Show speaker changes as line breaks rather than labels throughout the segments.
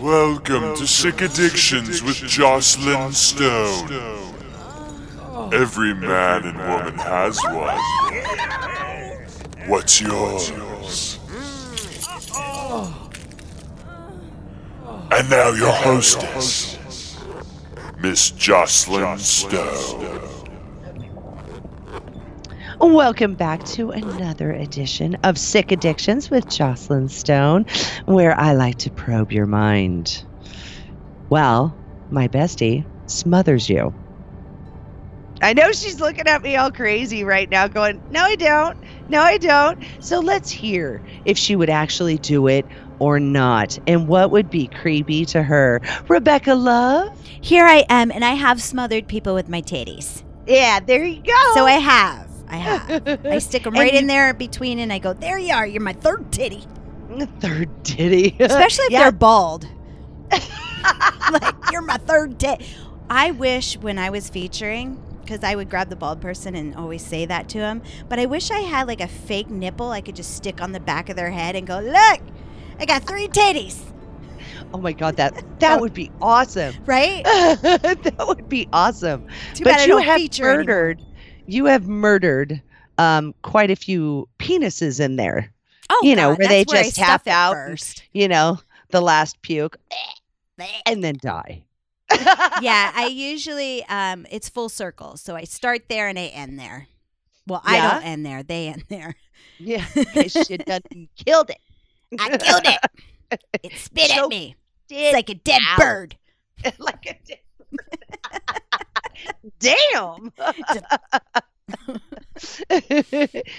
Welcome to Sick Addictions with Joclyn Stone. Every man and woman has one. What's yours? And now your hostess, Miss Joclyn Stone.
Welcome back to another edition of Sick Addictions with Joclyn Stone, where I like to probe your mind. Well, my bestie smothers you. I know she's looking at me all crazy right now, going, No, I don't. No, I don't. So let's hear if she would actually do it or not, and what would be creepy to her. Rebecca Love?
Here I am, and I have smothered people with my titties.
Yeah, there you go.
So I have. I have. I stick them right
you-
in there between, and I go, "There you are. You're my third titty."
Third titty.
Especially if
Yeah.
they're bald. like you're my third tit. I wish when I was featuring, because I would grab the bald person and always say that to him. But I wish I had like a fake nipple I could just stick on the back of their head and go, "Look, I got three titties."
Oh my god, that that would be awesome.
Right?
that would be awesome.
Too
but you have
feature anymore.
You have murdered um, quite a few penises in there.
Oh,
you know,
God,
where they
I
just tap out.
first.
You know, the last puke, and then die.
yeah, I usually um it's full circle. So I start there and I end there. Well, I
Yeah?
don't end there. They end there.
yeah. She done killed it.
I killed it. It spit at me. It's like a dead
out.
bird.
like a damn.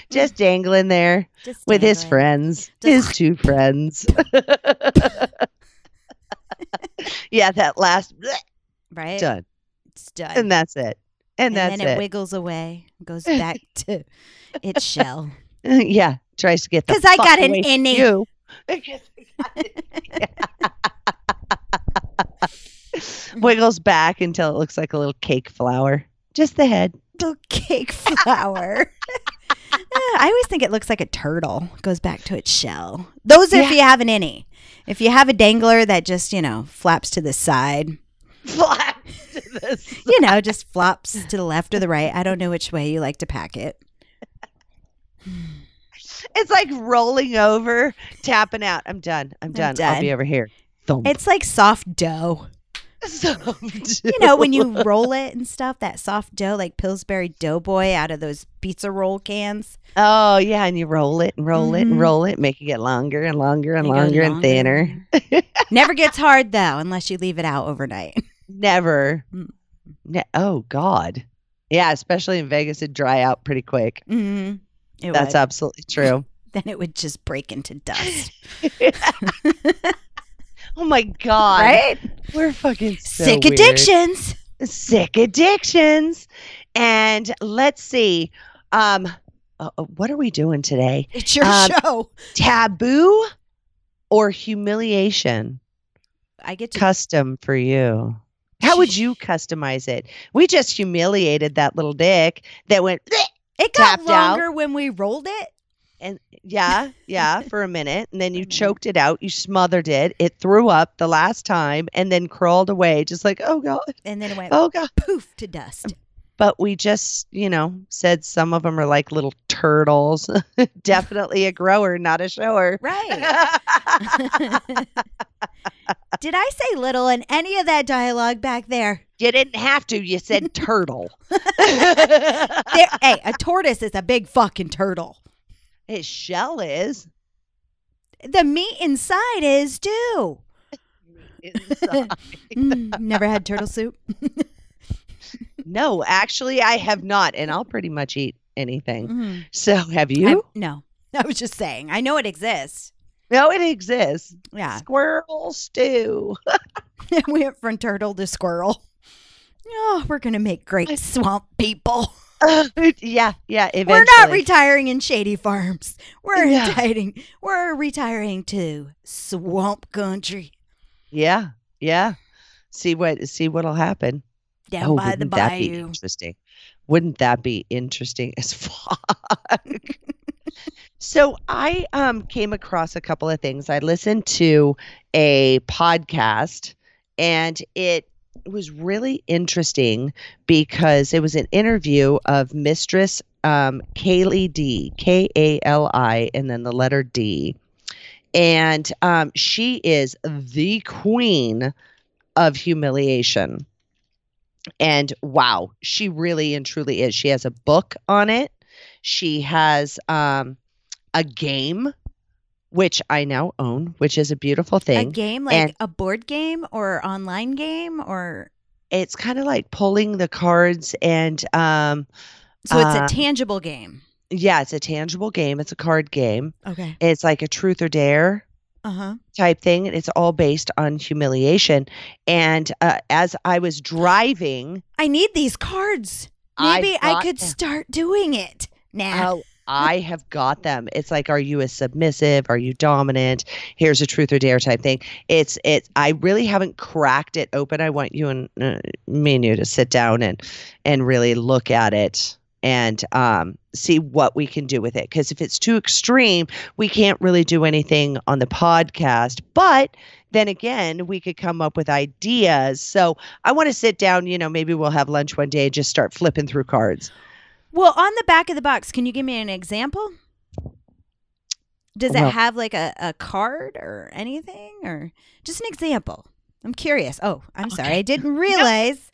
Just dangling there
Just
with his friends,
Just-
his two friends. yeah, that last
Right?
done,
It's done.
and that's it, and,
And
that's
then it,
it.
wiggles away, goes back to its shell.
yeah, tries to get the
'Cause I got an innie.
You. Because I got it. Wiggles back until it looks like a little cake flower. Just the head.
Little cake flower. I always think it looks like a turtle. Goes back to its shell. Those if
Yeah.
you have an innie. If you have a dangler that just, you know, flaps to the side,
Flat to the side.
you know, just flops to the left or the right. I don't know which way you like to pack it.
It's like rolling over, tapping out. I'm done. I'm done. I'll
done.
be over here. Thump.
It's like soft dough.
so
You know, when you roll it and stuff, that soft dough, like Pillsbury Doughboy out of those pizza roll cans.
Oh yeah, and you roll it and roll it and
Mhm.
roll it, make it get longer and longer and
goes
longer and thinner.
Never gets hard though, unless you leave it out overnight.
Never.
Mm.
Ne- oh God. Yeah, especially in Vegas, it'd dry out pretty quick.
Mm-hmm.
That's
would.
absolutely true.
Then it would just break into dust.
Oh my God.
right?
We're fucking so
Sick
weird.
addictions.
Sick addictions. And let's see. Um, uh, uh, what are we doing today?
It's your
Um,
show.
Taboo or humiliation?
I get to
Custom for you. How would you customize it? We just humiliated that little dick that went,
It got
tapped out.
longer when we rolled it.
Yeah, yeah, for a minute. And then you
Mhm.
choked it out. You smothered it. It threw up the last time and then crawled away, just like, oh God,
And then it went
oh God.
poof to dust.
But we just, you know, said some of them are like little turtles. Definitely a grower, not a shower.
Right. Did I say little in any of that dialogue back there?
you didn't have to. You said turtle.
there hey, a tortoise is a big fucking turtle.
His shell is.
The meat inside is too.
inside.
Mm, never had turtle soup.
no, actually, I have not, and I'll pretty much eat anything.
Mhm.
So, have you?
no. I was just saying. I know it exists.
no, it exists.
Yeah.
Squirrel stew.
we went from turtle to squirrel. Oh, we're gonna make great swamp people.
yeah, yeah. Eventually.
We're not retiring in shady farms. We're
Yeah.
retiring. We're retiring to swamp country
yeah, yeah. See what? See what'll happen.
down
oh,
by the
that be
bayou.
interesting? Wouldn't that be interesting as fuck? So I um, came across a couple of things. I listened to a podcast, and it was really interesting because it was an interview of Mistress um, Kali D, K A L I, and then the letter D. And um, she is the queen of humiliation. And wow, she really and truly is. She has a book on it. She has um, a game, which I now own, which is a beautiful thing.
A game like
and-
a board game or online game or
It's kind of like pulling the cards and um,
so it's
Uh,
a tangible game.
yeah, it's a tangible game. It's a card game.
Okay.
It's like a truth or dare
Uh-huh.
type thing. It's all based on humiliation. And uh, as I was driving,
I need these cards. Maybe I
got
could start doing it. Nah.
Oh, I have got them. It's like, are you a submissive? Are you dominant? Here's a truth or dare type thing. It's it's. I really haven't cracked it open. I want you and uh, me and you to sit down and and really look at it and um, see what we can do with it. Because if it's too extreme, we can't really do anything on the podcast. But then again, we could come up with ideas. So I want to sit down. You know, maybe we'll have lunch one day and just start flipping through cards.
Well, on the back of the box, can you give me an example? Does
Well-
it have like a, a card or anything or just an example? I'm curious. Oh, I'm sorry. I didn't realize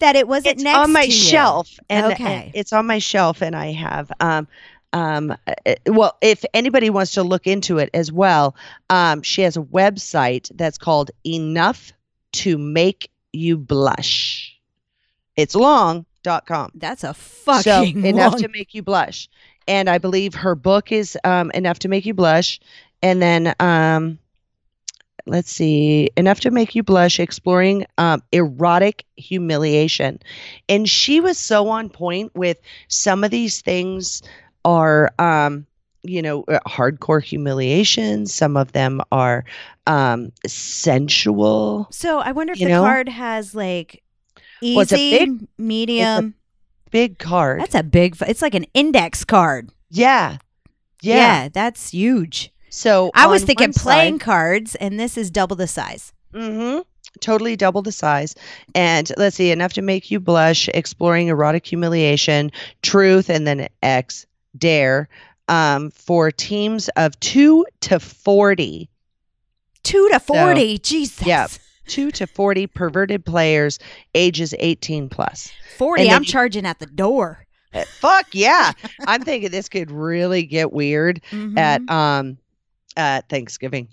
that it wasn't
it's
next
on my shelf and, and
Okay.
it's on my shelf and i have um um uh, well if anybody wants to look into it as well um she has a website that's called enough to make you blush it's long.com
That's a
so
fucking
enough
long-
to make you blush. And i believe her book is um enough to make you blush. And then um let's see enough to make you blush exploring um, erotic humiliation. And she was so on point with some of these things are um you know uh, hardcore humiliation. Some of them are um sensual
So I wonder if the
know?
card has like easy,
Well, it's a big-
medium.
big card
That's a big. It's like an index card.
yeah yeah,
Yeah, that's huge.
so
I was thinking
one side-
playing cards, and this is double the size.
Mm-hmm. Totally double the size. And let's see, enough to make you blush, exploring erotic humiliation, truth, and then X, dare, um, for teams of two to 40.
Two to forty. Jesus.
yeah. Two to 40 perverted players, ages 18 plus.
Forty.
And
I'm
you-
charging at the door.
Uh, Fuck yeah. I'm thinking this could really get weird
Mhm.
at um at Thanksgiving.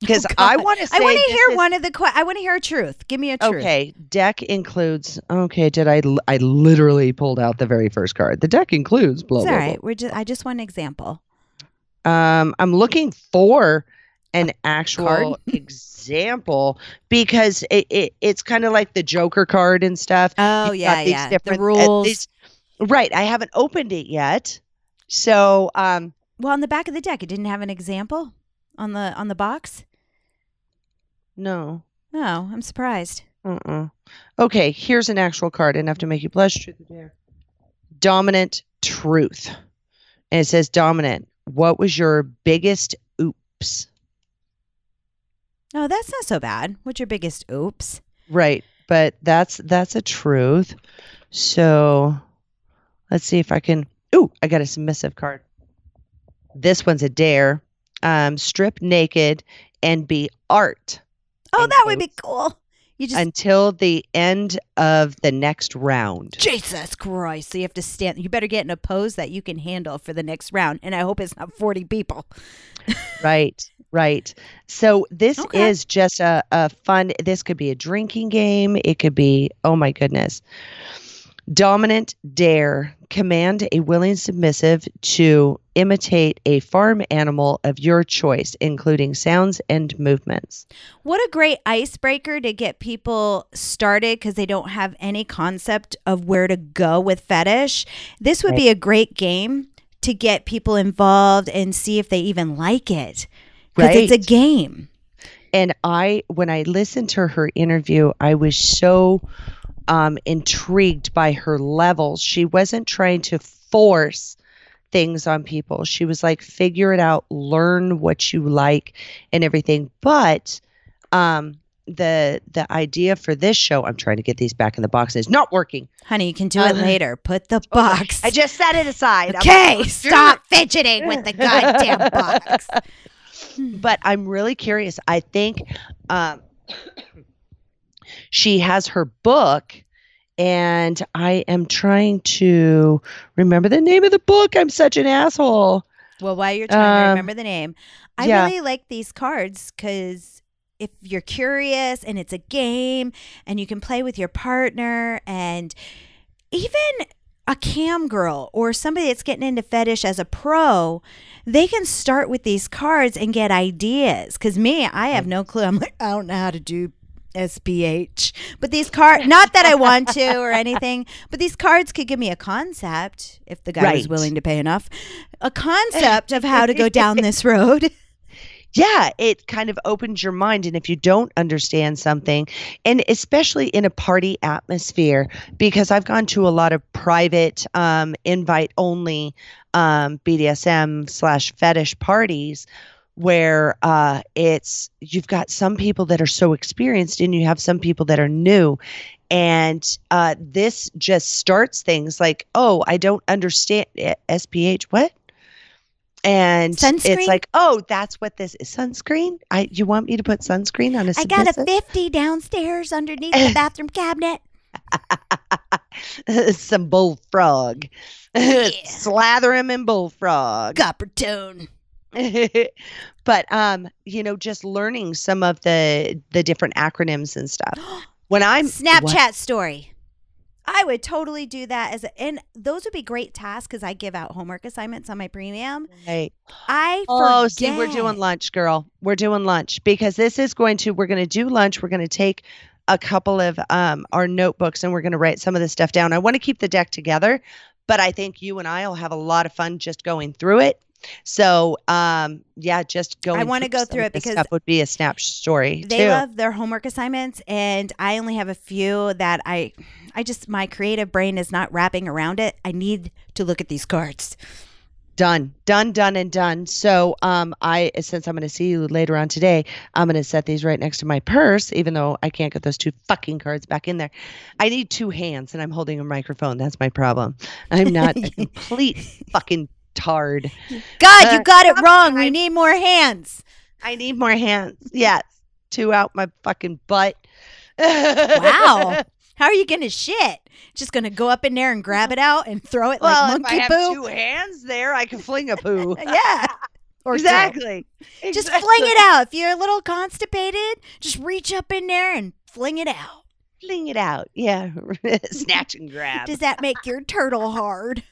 Because
Oh,
I want to say
I want to hear
is-
one of the. I want to hear a truth. Give me a truth.
Okay, deck includes. Okay, did I? I literally pulled out the very first card. The deck includes blah
It's
blah.
all right. We're just. I just want an example.
Um, I'm looking for an actual
card?
example because it, it it's kind of like the Joker card and stuff.
Oh
You've
yeah,
these
yeah. The
different- uh,
rules.
right. I haven't opened it yet, so um,
well, on the back of the deck, it didn't have an example on the on the box.
no.
No, I'm surprised.
Uh-uh. Okay, here's an actual card enough to make you blush. Truth or dare. Dominant truth. And it says dominant. What was your biggest oops?
No, that's not so bad. What's your biggest oops?
Right, but that's that's a truth. So let's see if I can Ooh, I got a submissive card. This one's a dare. Um, strip naked and be art
Oh, that would be cool. Just
until the end of the next round.
Jesus Christ. So you have to stand. You better get in a pose that you can handle for the next round. And I hope it's not 40 people.
Right, right. So this
Okay.
is just a, a fun, this could be a drinking game. It could be, oh my goodness. Dominant dare, command a willing submissive to imitate a farm animal of your choice, including sounds and movements.
What a great icebreaker to get people started because they don't have any concept of where to go with fetish. This would be a great game to get people involved and see if they even like it. Because it's a game.
And I, when I listened to her interview, I was so um, intrigued by her levels. She wasn't trying to force things on people. She was like, figure it out, learn what you like and everything. But um the the idea for this show, I'm trying to get these back in the box, is not working.
Honey, you can do it
Uh,
later. Put the box.
I just set it aside.
Okay,
like,
stop fidgeting with the goddamn box.
but I'm really curious. I think um, she has her book, and I am trying to remember the name of the book. I'm such an asshole.
Well, while you're trying to
Um,
remember the name, I
yeah.
really like these cards because if you're curious and it's a game and you can play with your partner and even a cam girl or somebody that's getting into fetish as a pro, they can start with these cards and get ideas. Because me, I have no clue. I'm like, I don't know how to do SPH. But these cards, not that I want to or anything, but these cards could give me a concept if the guy was willing to pay enough, a concept of how to go down this road.
yeah, it kind of opens your mind. And if you don't understand something, and especially in a party atmosphere, because I've gone to a lot of private, um, invite only um, BDSM slash fetish parties where uh, it's you've got some people that are so experienced and you have some people that are new. And uh, this just starts things like, oh, I don't understand eh, SPH. What? and
Sunscreen?
it's like, oh, that's what this is. Sunscreen? I you want me to put sunscreen on a
I got a 50 downstairs underneath the bathroom cabinet.
some bullfrog. Slather him in bullfrog.
Coppertone.
but um, you know, just learning some of the the different acronyms and stuff. When I'm
Snapchat story. I would totally do that as a, and those would be great tasks because I give out homework assignments on my premium.
Hey.
I
Oh, see, we're doing lunch, girl. We're doing lunch because this is going to. We're going to do lunch. We're going to take a couple of um our notebooks and we're going to write some of this stuff down. I want to keep the deck together, but I think you and I will have a lot of fun just going through it. So, um, yeah, just go.
I wanna go through it because
stuff would be a snap story
They
too.
love their homework assignments, and I only have a few that I, I just my creative brain is not wrapping around it. I need to look at these cards.
done done done and done so um i since i'm going to see you later on today i'm going to set these right next to my purse even though i can't get those two fucking cards back in there i need two hands and i'm holding a microphone that's my problem i'm not a complete fucking tard
God,
Uh,
you got it wrong. We need more hands.
i need more hands yes two out my fucking butt
Wow. How are you gonna shit? Just gonna go up in there and grab it out and throw it
well
like
if
monkey
i have
poo?
two hands there i can fling a poo
yeah. Or two.
exactly
Just fling it out. If you're a little constipated, just reach up in there and fling it out.
fling it out yeah snatch and grab
Does that make your turtle hard?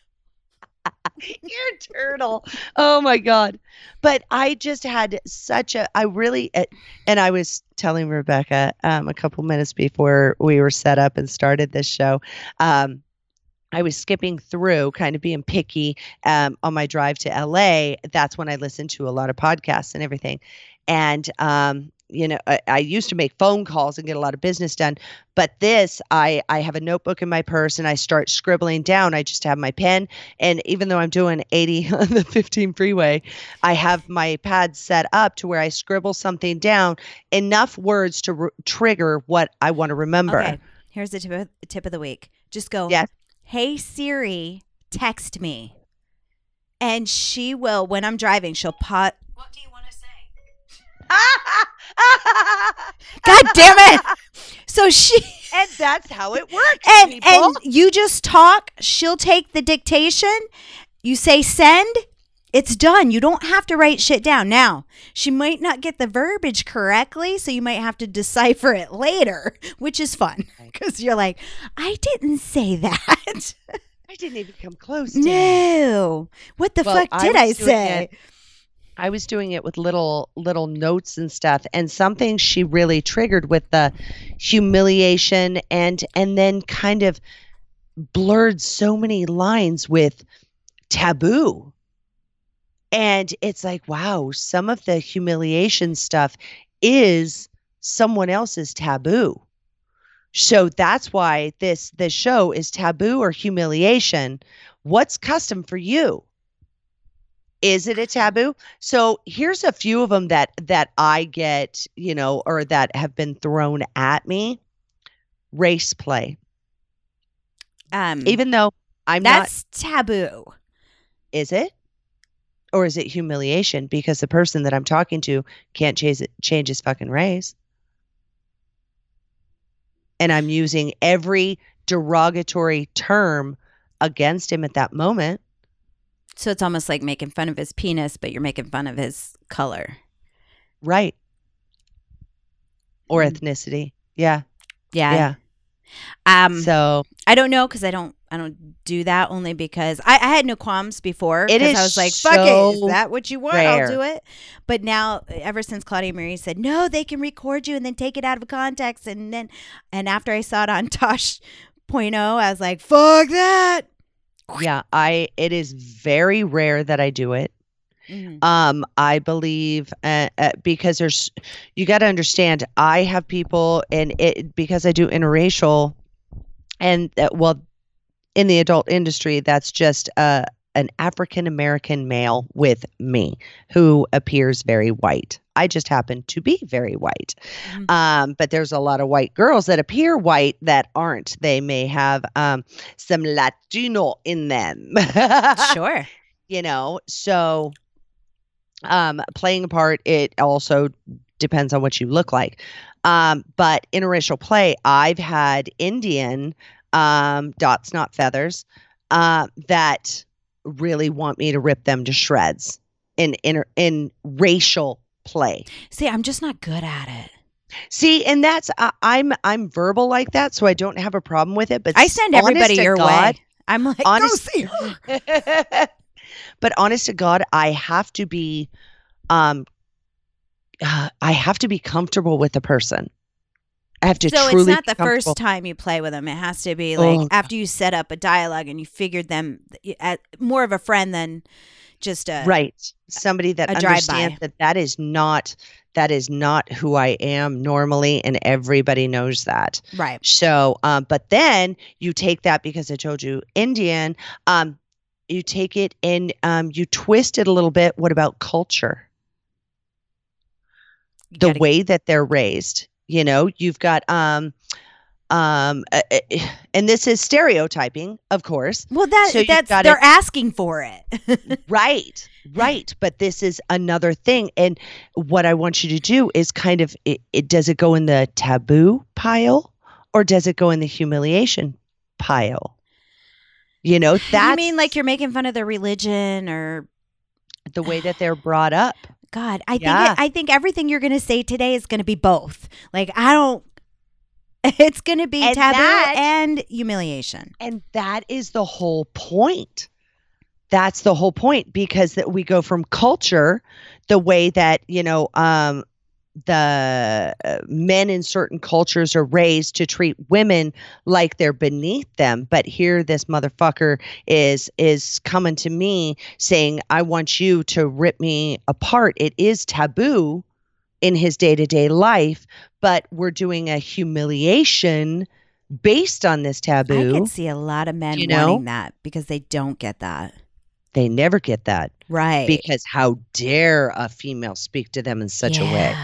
You're turtle. Oh my god. But I just had such a I really uh, and I was telling Rebecca um a couple minutes before we were set up and started this show. Um I was skipping through, kind of being picky um, on my drive to LA. That's when I listened to a lot of podcasts and everything. And um, you know, I, I used to make phone calls and get a lot of business done. But this, I I have a notebook in my purse and I start scribbling down. I just have my pen, and even though I'm doing 80 on the 15 freeway, I have my pad set up to where I scribble something down, enough words to r- trigger what I want to remember.
Okay. Here's the tip of, tip of the week. Just go.
Yes.
Hey Siri, text me, and she will. When I'm driving, she'll pot. What do you want to say? God damn it! So she
and that's how it works.
and
people.
and you just talk. She'll take the dictation. You say send. It's done. You don't have to write shit down. Now, she might not get the verbiage correctly, so you might have to decipher it later, which is fun because you're like, I didn't say that.
I didn't even come close. To it.
no. What the
Well,
fuck did I,
doing
say?
it- I was doing it with little little notes and stuff, and something she really triggered with the humiliation and and then kind of blurred so many lines with taboo. And it's like, wow, some of the humiliation stuff is someone else's taboo. So that's why this this show is taboo or humiliation. What's custom for you? Is it a taboo? So here's a few of them that that I get, you know, or that have been thrown at me. Race play.
Um,
Even though I'm not
that's taboo.
is it? Or is it humiliation because the person that I'm talking to can't change it, change his fucking race? And I'm using every derogatory term against him at that moment.
So it's almost like making fun of his penis, but you're making fun of his color.
Right. Or
Mm.
ethnicity. Yeah.
Yeah.
Yeah.
Um,
So
I don't know because I don't I don't do that only because I, I had no qualms before.
It is
I was like, fuck it. Is that what you want?
rare.
I'll do it. But now ever since Claudia Marie said, No, they can record you and then take it out of context and then and after I saw it on Tosh Point oh, I was like, fuck that.
Yeah, I it is very rare that I do it.
Mhm.
Um, I believe uh, uh, because there's, you got to understand. I have people, and it because I do interracial, and uh, well, in the adult industry, that's just uh, an African American male with me who appears very white. I just happen to be very white.
Mhm.
Um, but there's a lot of white girls that appear white that aren't. They may have um, some Latino in them.
Sure.
you know so um playing a part it also depends on what you look like um but interracial play i've had indian um dots not feathers uh that really want me to rip them to shreds in in in racial play
See, I'm just not good at it.
see and that's I i'm i'm verbal like that so i don't have a problem with it but
I send everybody your
God,
way. I'm like,
honest-
go see her.
but honest to God, I have to be, um, uh, I have to be comfortable with the person. I have to
So it's not the first time you play with them. It has to be like
Oh,
after you set up a dialogue and you figured them at more of a friend than just a
right? Somebody that understands that that is not that is not who I am normally, and everybody knows that.
right.
So, um, but then you take that because I told you Indian, um, you take it and um, you twist it a little bit. What about culture?
You
the
gotta-
way that they're raised you know you've got um um uh, uh, and this is stereotyping of course
Well, that
so
that's
gotta-
they're asking for it.
right right but this is another thing and what i want you to do is kind of it, it does it go in the taboo pile or does it go in the humiliation pile you know that
you mean like you're making fun of their religion or
the way that they're brought up
God? I
Yeah.
think I think everything you're going to say today is going to be both. Like I don't. It's going to be
And
taboo
that-
and humiliation.
And that is the whole point. That's the whole point because that we go from culture, the way that you know um, the uh, men in certain cultures are raised to treat women like they're beneath them. But here, this motherfucker is is coming to me saying, "I want you to rip me apart." It is taboo in his day to day life, but we're doing a humiliation based on this taboo.
I can see a lot of men
You know?
wanting that because they don't get that.
they never get that
Right.
because how dare a female speak to them in such a way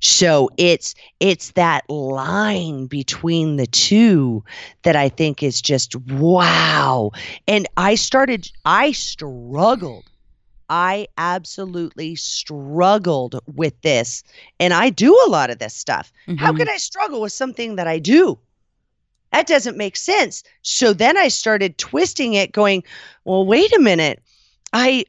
so it's it's that line between the two that i think is just wow and i started i struggled i absolutely struggled with this and i do a lot of this stuff how
Mhm.
could I struggle with something that I do? That doesn't make sense. So then I started twisting it, going, well, wait a minute. I,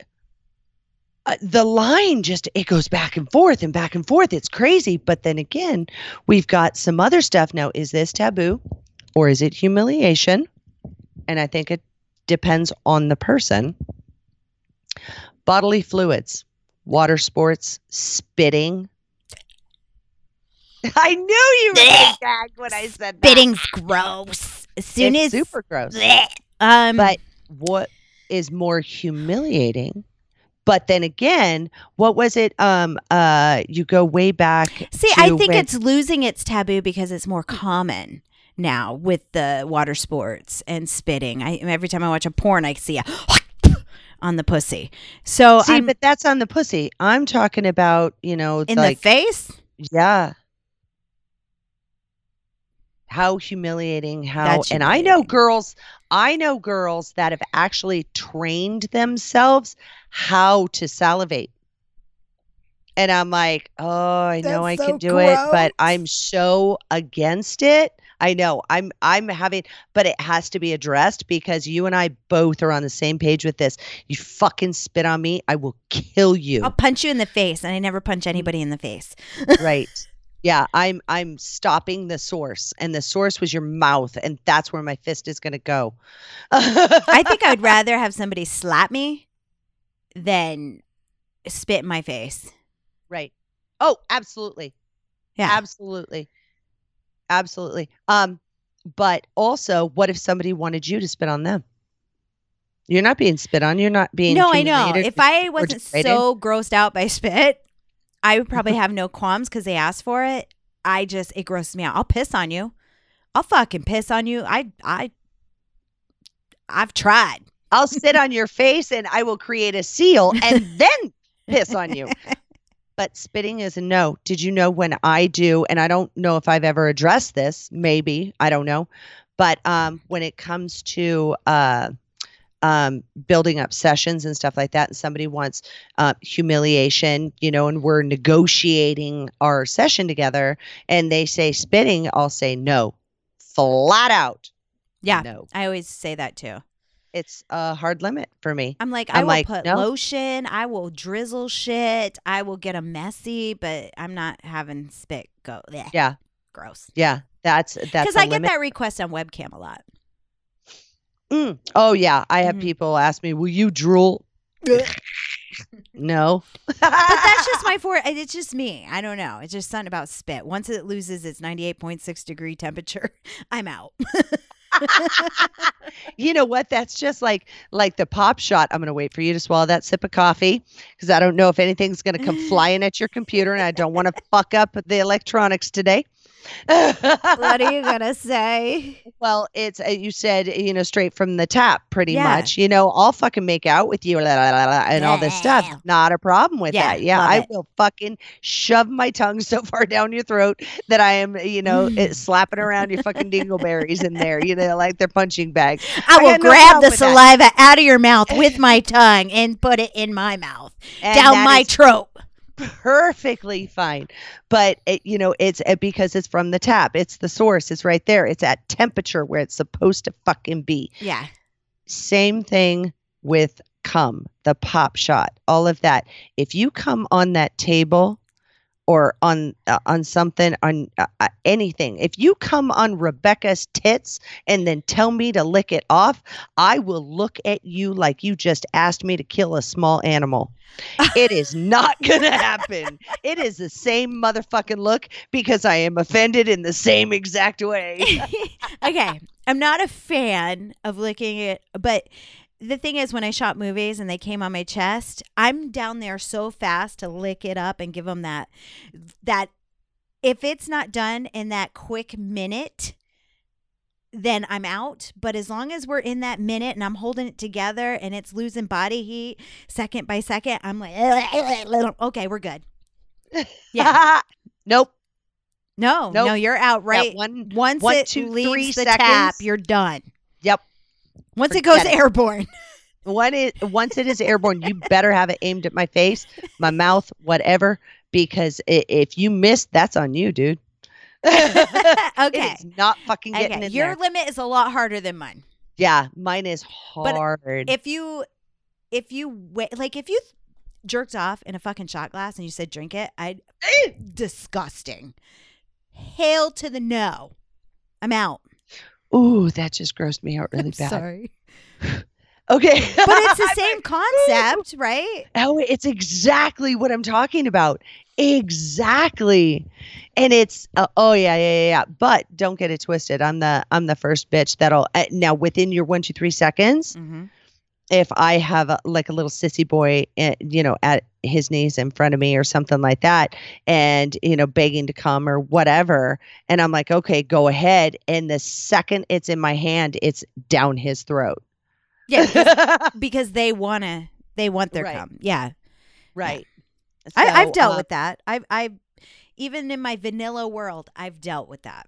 uh, the line just, it goes back and forth and back and forth. It's crazy. But then again, we've got some other stuff. Now, is this taboo or is it humiliation? And I think it depends on the person. Bodily fluids, water sports, spitting. I knew you were to gag when I said that.
Spitting's gross. As soon
it's
as
super gross.
Um,
But what is more humiliating? But then again, what was it? Um, uh, you go way back.
see, I think
when-
it's losing its taboo because it's more common now with the water sports and spitting. I every time I watch a porn, I see a on the pussy. So
See,
I'm
but that's on the pussy. I'm talking about, you know,
in
like
the face.
yeah. How humiliating how
That's
and I know girls I know girls that have actually trained themselves how to salivate. And I'm like, oh, I know
That's
I
so
can do it, but. I'm so against it. I know. I'm I'm having but it has to be addressed because you and I both are on the same page with this. You fucking spit on me, I will kill you.
I'll punch you in the face, and I never punch mm-hmm. anybody in the face.
right yeah i'm i'm stopping the source and the source was your mouth and that's where my fist is going to go
I think I'd rather have somebody slap me than spit in my face.
Right oh absolutely
Yeah.
absolutely absolutely um but also what if somebody wanted you to spit on them you're not being spit on you're not being
no, I know. If I wasn't so grossed out by spit, I would probably have no qualms because they asked for it. I just it grosses me out. I'll piss on you. I'll fucking piss on you. I I I've tried.
i'll sit on your face and i will create a seal and then piss on you but spitting is a no. Did you know when I do, and I don't know if I've ever addressed this, maybe, I don't know, but um, when it comes to uh, um, building up sessions and stuff like that, and somebody wants uh, humiliation, you know, and we're negotiating our session together, and they say spitting, I'll say no, flat out.
Yeah.
No,
I always say that too.
It's a hard limit for me.
I'm like, I
I'm
will
like,
put
no.
lotion, I will drizzle shit, I will get a messy, but I'm not having spit go. Blech.
Yeah.
Gross.
Yeah, that's that's
Because I get that request on webcam a lot.
Mm. Oh yeah, I have
Mhm.
people ask me, "Will you drool?" no.
But that's just my for. It's just me. I don't know. It's just something about spit. Once it loses its 98.6 degree temperature, I'm out.
you know what? That's just like like the pop shot. I'm gonna wait for you to swallow that sip of coffee because I don't know if anything's gonna come flying at your computer, and I don't want to fuck up the electronics today.
What are you gonna say?
well, it's uh, you said you know straight from the tap, pretty
Yeah.
much. You know, I'll fucking make out with you, la, la, la, la, and all this stuff. Not a problem with
Yeah,
that. Yeah, I
it.
will fucking shove my tongue so far down your throat that I am, you know, it, slapping around your fucking dingleberries in there. You know, like they're punching bags.
I will
got no
grab the
with that.
saliva out of your mouth with my tongue and put it in my mouth
And
down my
is
throat.
Perfectly fine. But it, you know, it's uh, because it's from the tap. It's the source. It's right there. It's at temperature where it's supposed to fucking be.
Yeah.
Same thing with cum, the pop shot, all of that. If you come on that table or on uh, on something on uh, uh, anything, if you come on Rebecca's tits and then tell me to lick it off, I will look at you like you just asked me to kill a small animal. it is not going to happen. It is the same motherfucking look because I am offended in the same exact way.
okay. I'm not a fan of licking it, but the thing is, when I shot movies and they came on my chest, I'm down there so fast to lick it up and give them that. That if it's not done in that quick minute, then I'm out. But as long as we're in that minute and I'm holding it together and it's losing body heat second by second, I'm like, okay, we're good. Yeah.
nope.
No,
Nope.
no, you're out right.
one
Once
one,
it
two,
leaves
three
the tap, you're done.
Yep.
Once it goes
it.
airborne.
When it once it is airborne, you better have it aimed at my face, my mouth, whatever. Because i- if you miss, that's on you, dude.
Okay.
not fucking getting
Okay.
in
Your
there.
limit is a lot harder than mine.
Yeah, mine is
But
hard.
If you, if you wait, like if you jerked off in a fucking shot glass and you said drink it, I'd disgusting. Hail to the no. I'm out.
Ooh, that just grossed me out really
I'm
bad.
sorry.
Okay,
But it's the same concept, right?
Oh, it's exactly what I'm talking about. Exactly. And it's uh, oh yeah, yeah, yeah, yeah. But don't get it twisted. I'm the I'm the first bitch that'll uh, now within your one two three seconds.
Mm-hmm.
If I have a, like a little sissy boy, uh, you know, at his knees in front of me or something like that, and you know, begging to come or whatever, and I'm like, okay, go ahead. And the second it's in my hand, it's down his throat.
Yeah, because, because they wanna they want their
Right.
cum. Yeah.
right.
I, I've dealt
uh,
with that. I've I've even in my vanilla world, I've dealt with that.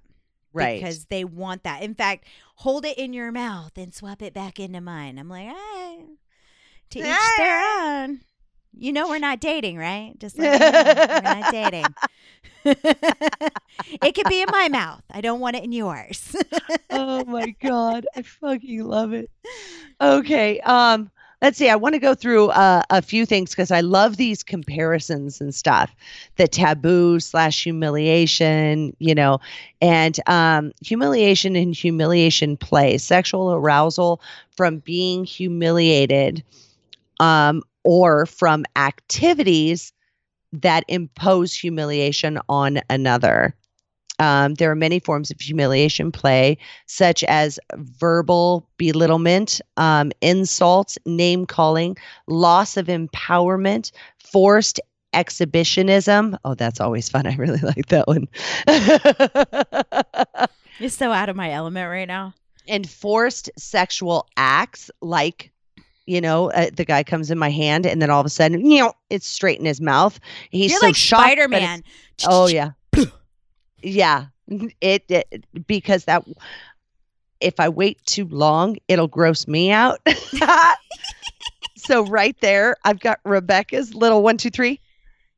right.
Because they want that. In fact, hold it in your mouth and swap it back into mine. I'm like, hey, to each their own. You know we're not dating, right? Just like we're not dating. it could be in my mouth. I don't want it in yours.
oh my god, I fucking love it. Okay, um, let's see. I want to go through uh, a few things because I love these comparisons and stuff. The taboo slash humiliation, you know, and um, humiliation and humiliation play, sexual arousal from being humiliated, um, or from activities that impose humiliation on another. Um, there are many forms of humiliation play, such as verbal belittlement, um, insults, name calling, loss of empowerment, forced exhibitionism. Oh, that's always fun. I really like that one.
You're so out of my element right now.
and forced sexual acts like you know uh, the guy comes in my hand and then all of a sudden you know it's straight in his mouth he's
You're
so
like
shocked
Spider Man.
Oh yeah. Yeah. Mm-hmm. It, it because that if I wait too long, it'll gross me out. so right there, I've got Rebecca's little one, two, three.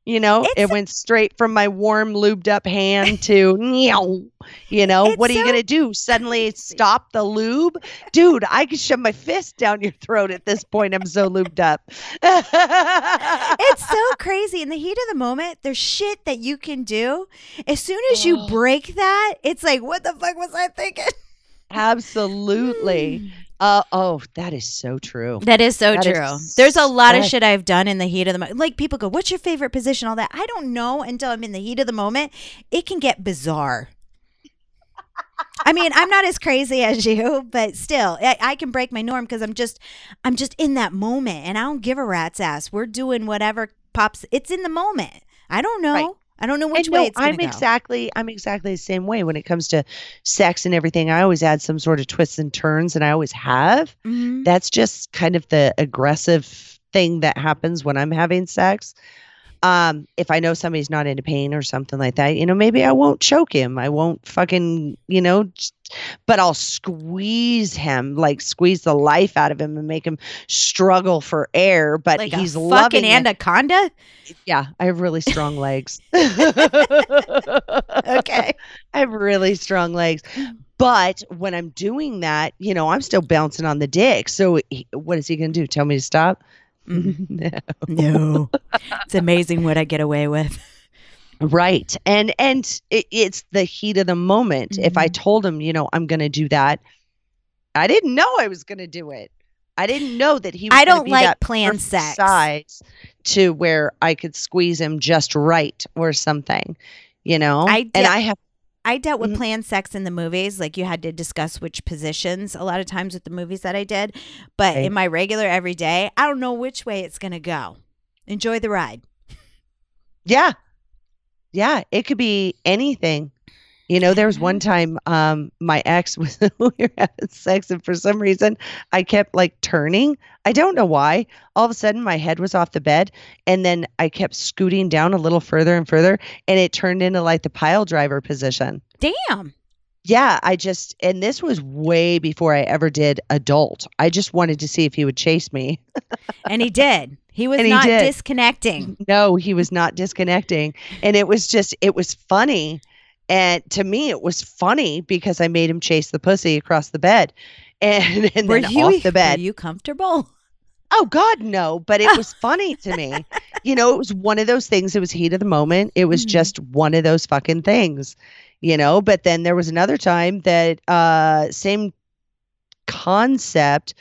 You know,
It's
it went straight from my warm, lubed up hand to, meow. you know, what are you going to do? Suddenly stop the lube? Dude, I could shove my fist down your throat at this point. I'm so lubed up.
it's so crazy in the heat of the moment there's shit that you can do as soon as you
Oh.
break that it's like what the fuck was i thinking
Absolutely. Mm. Uh, oh, that is so true.
that is so
That is
true there's a lot of shit i've done in the heat of the moment like people go what's your favorite position all that i don't know until i'm in the heat of the moment it can get bizarre I mean, I'm not as crazy as you, but still, I, I can break my norm because I'm just, I'm just in that moment, and I don't give a rat's ass. We're doing whatever pops. It's in the moment. I don't know.
Right.
I don't know which
and
way
no,
it's
I'm
go.
exactly I'm exactly the same way when it comes to sex and everything. I always add some sort of twists and turns, and I always have.
Mhm.
That's just kind of the aggressive thing that happens when I'm having sex. Um, if I know somebody's not into pain or something like that, you know, maybe I won't choke him. I won't fucking, you know, just- but I'll squeeze him, like squeeze the life out of him and make him struggle for air. But
Like
he's
a
loving
fucking
it.
anaconda.
Yeah, I have really strong legs.
Okay.
I have really strong legs. But when I'm doing that, you know, I'm still bouncing on the dick. So he, what is he going to do? Tell me to stop? No.
No, it's amazing what I get away with.
Right. And and it, it's the heat of the moment. If I
Mhm.
told him, you know, I'm going to do that, I didn't know I was going to do it. I didn't know that he was
I don't
be
like
that
planned sex.
size to where I could squeeze him just right or something, you know?
I
and I have
I dealt with
Mhm.
planned sex in the movies. Like you had to discuss which positions a lot of times with the movies that I did. But
Right.
in my regular everyday, I don't know which way it's going to go. Enjoy the ride.
Yeah. Yeah, it could be anything. You know, there was one time um my ex was we were having sex and for some reason I kept like turning. I don't know why. All of a sudden my head was off the bed and then I kept scooting down a little further and further and it turned into like the pile driver position.
Damn.
Yeah, I just and this was way before I ever did adult. I just wanted to see if he would chase me.
And he did. He was
he
not
did.
disconnecting.
No, he was not disconnecting. And it was just, it was funny. And to me, it was funny because I made him chase the pussy across the bed and, and
Were
then
you
off the bed.
Were you comfortable?
oh, God, no. But it was funny to me. You know, it was one of those things. It was heat of the moment. It was
Mhm.
just one of those fucking things, you know. But then there was another time that, uh, same concept,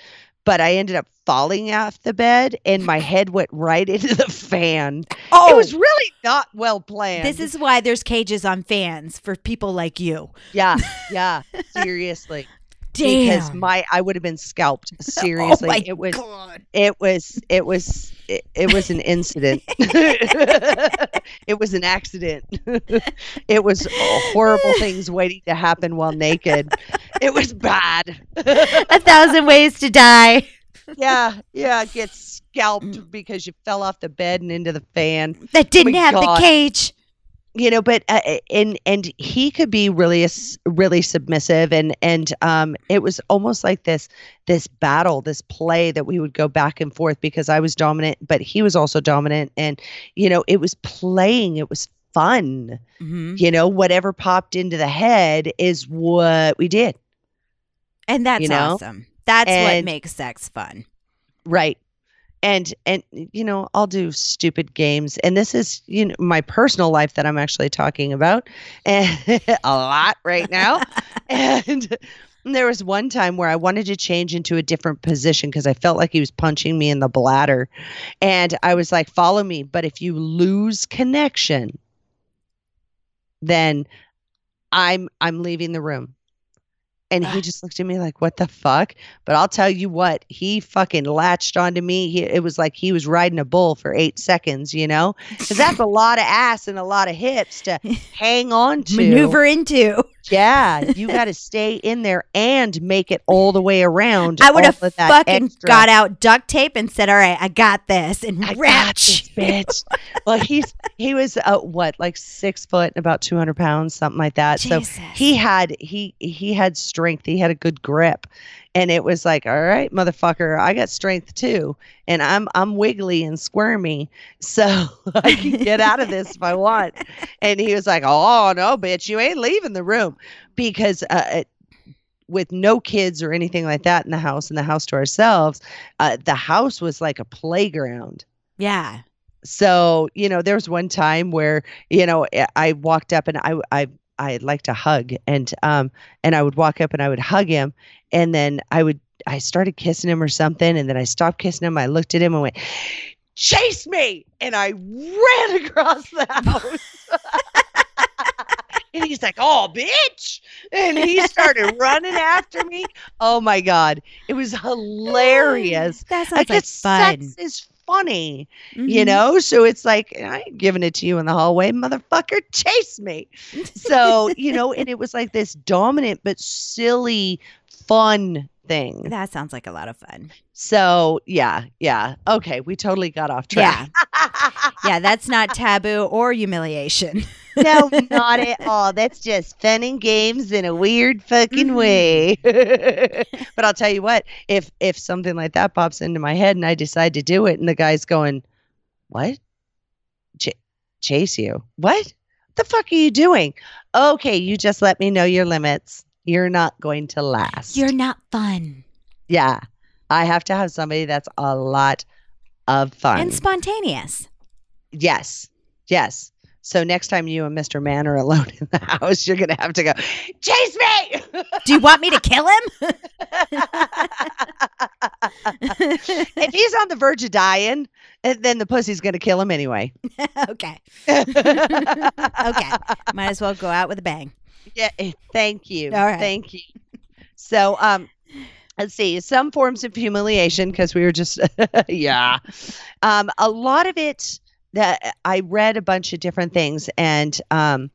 but I ended up falling off the bed and my head went right into the fan.
Oh,
It was oh. really not well planned.
this is why there's cages on fans for people like you.
yeah, yeah, seriously.
Damn.
Because my I would have been scalped. Oh Seriously,
oh my
it was
God.
it was it was it, it was an incident. it was an accident. it was horrible things waiting to happen while naked. It was bad.
A thousand ways to die.
yeah, yeah, get scalped mm. because you fell off the bed and into the fan.
That didn't
my
have
God.
the cage.
You know but uh, and and he could be really really submissive and and um it was almost like this this battle this play that we would go back and forth because i was dominant but he was also dominant and you know it was playing it was fun
hmm
you know whatever popped into the head is what we did
And that's
You know?
awesome. That's what makes sex fun.
right and and you know i'll do stupid games and this is you know my personal life that i'm actually talking about and a lot right now. And there was one time where i wanted to change into a different position because i felt like he was punching me in the bladder and i was like follow me. But if you lose connection then i'm i'm leaving the room and he just looked at me like what the fuck? But i'll tell you what he fucking latched onto me. He, it was like he was riding a bull for eight seconds you know? Because that's a lot of ass and a lot of hips to hang on to.
Maneuver into.
Yeah, you got to stay in there and make it all the way around.
I would have
all of that
fucking
extra.
got out duct tape and said, "All right, I got this," and
I bitch. well, he's he was uh, what like six foot, and about two hundred pounds, something like that. So he had he he had strength. He had a good grip, and it was like, all right, motherfucker, I got strength too, and I'm I'm wiggly and squirmy, so I can get out of this if I want. And he was like, oh no, bitch, you ain't leaving the room because uh, it- with no kids or anything like that in the house, in the house to ourselves, uh, the house was like a playground
Yeah.
so you know there was one time where you know I- i walked up and i i i like to hug and um and i would walk up and i would hug him and then i would i started kissing him or something and then i stopped kissing him. I looked at him and went chase me! And i ran across the house. And he's like oh bitch! And he started running after me. Oh my god. It was hilarious.
That sounds like
guess
fun.
sex is funny you
Mhm.
know so it's like i ain't giving it to you in the hallway motherfucker chase me so you know and it was like this dominant but silly fun thing
That sounds like a lot of fun.
so yeah yeah okay we totally got off track
Yeah. Yeah, that's not taboo or humiliation.
No not at all. That's just fun and games in a weird fucking
Mhm.
way. But i'll tell you what if if something like that pops into my head and i decide to do it and the guy's going what? Ch- chase you? What the fuck are you doing? Okay you just let me know your limits. You're not going to last.
You're not fun.
Yeah. I have to have somebody that's a lot of fun.
And spontaneous.
Yes. Yes. So next time you and Mr. Man are alone in the house, you're gonna have to go, chase me.
Do you want me to kill him?
if he's on the verge of dying, eh, then the pussy's gonna kill him anyway.
okay. Okay. Might as well go out with a bang.
Yeah. eh, Thank you.
All right.
Thank you. So um let's see some forms of humiliation because we were just yeah um a lot of it that i read a bunch of different things and um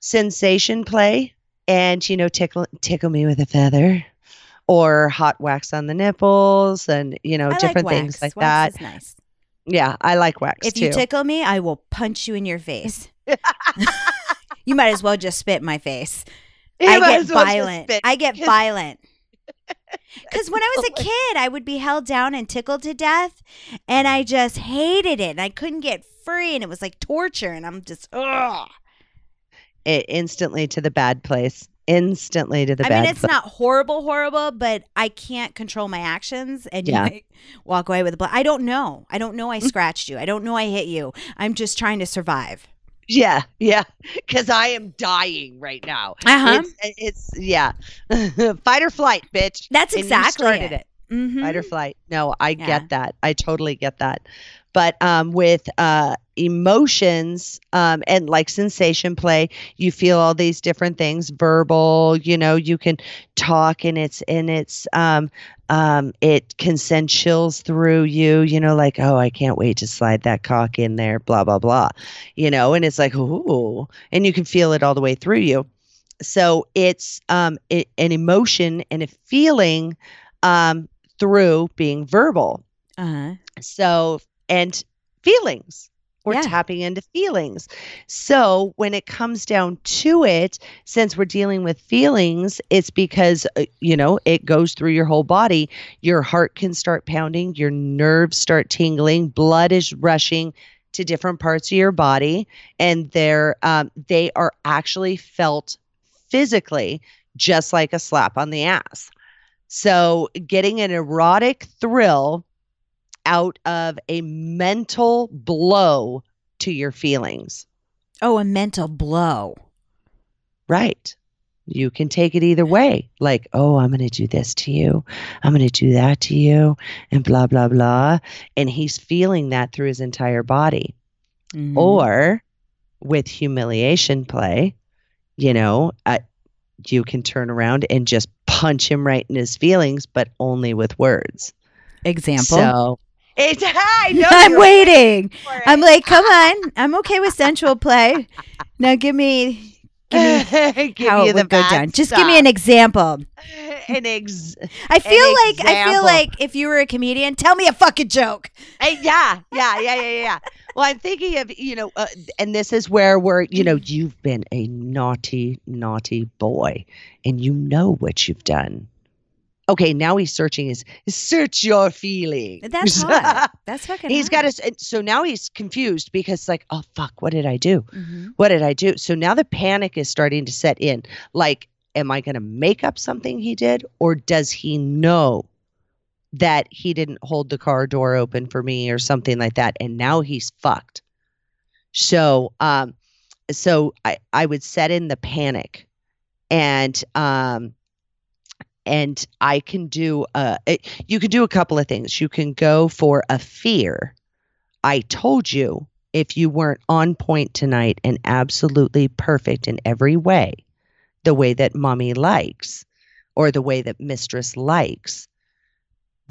sensation play and you know tickle tickle me with a feather or hot wax on the nipples and you know
I
different
like
things like
Wax
that
nice.
yeah i like wax
If
too
you tickle me, I will punch you in your face. you might as well just spit in my face. I get
well just
violent.
spit.
I get violent. Because when I was a kid, I would be held down and tickled to death, and I just hated it. And I couldn't get free, and it was like torture. And I'm just, ugh.
it instantly to the bad place instantly to the
I
bad I
mean, it's
place.
not horrible, horrible, but I can't control my actions, and you
Yeah.
might walk away with a blood. I don't know. I don't know. I scratched you. I don't know. I hit you. I'm just trying to survive.
Yeah, yeah, because I am dying right now.
Uh huh.
It's, it's yeah, fight or flight, bitch.
That's
And you
exactly
started
it. Mm-hmm.
Fight or flight. No, I
Yeah.
get that. I totally get that. But um, with uh, emotions um, and like sensation play, you feel all these different things. Verbal, you know, you can talk, and it's and it's um, um, it can send chills through you. You know, like oh, I can't wait to slide that cock in there. Blah blah blah. You know, and it's like ooh, and you can feel it all the way through you. So it's um, it, an emotion and a feeling um, through being verbal.
Uh-huh.
So, and feelings. We're
Yeah.
tapping into feelings. So, when it comes down to it, since we're dealing with feelings, it's because, uh, you know, it goes through your whole body. Your heart can start pounding, your nerves start tingling, blood is rushing to different parts of your body, and they're, um, they are actually felt physically just like a slap on the ass. So, getting an erotic thrill out of a mental blow to your feelings.
Oh, a mental blow.
Right. You can take it either way. Like, oh, I'm going to do this to you. I'm going to do that to you, and blah, blah, blah. And he's feeling that through his entire body.
Mhm.
Or with humiliation play, you know, uh, you can turn around and just punch him right in his feelings, but only with words.
example.
So it's I know
I'm waiting. I'm like, come on. I'm okay with sensual play. Now give me give me
Give
how it
the
would go down. Just give me an example.
an ex.
I feel like I feel like if you were a comedian, tell me a fucking joke.
Uh, yeah, yeah, yeah, yeah, yeah. Well, I'm thinking of you know, uh, and this is where we're you know, you've been a naughty, naughty boy, and you know what you've done. Okay, now he's searching his search your feelings.
That's hot. That's fucking.
he's
hot.
got us. So now he's confused because like, oh fuck, what did I do?
Mhm.
what did I do? So now the panic is starting to set in. Like, am I going to make up something he did, or does he know that he didn't hold the car door open for me or something like that? And now he's fucked. So, um, so I I would set in the panic, and um, and I can do uh, it, you can do a couple of things. You can go for a fear. I told you if you weren't on point tonight and absolutely perfect in every way, the way that mommy likes or the way that mistress likes,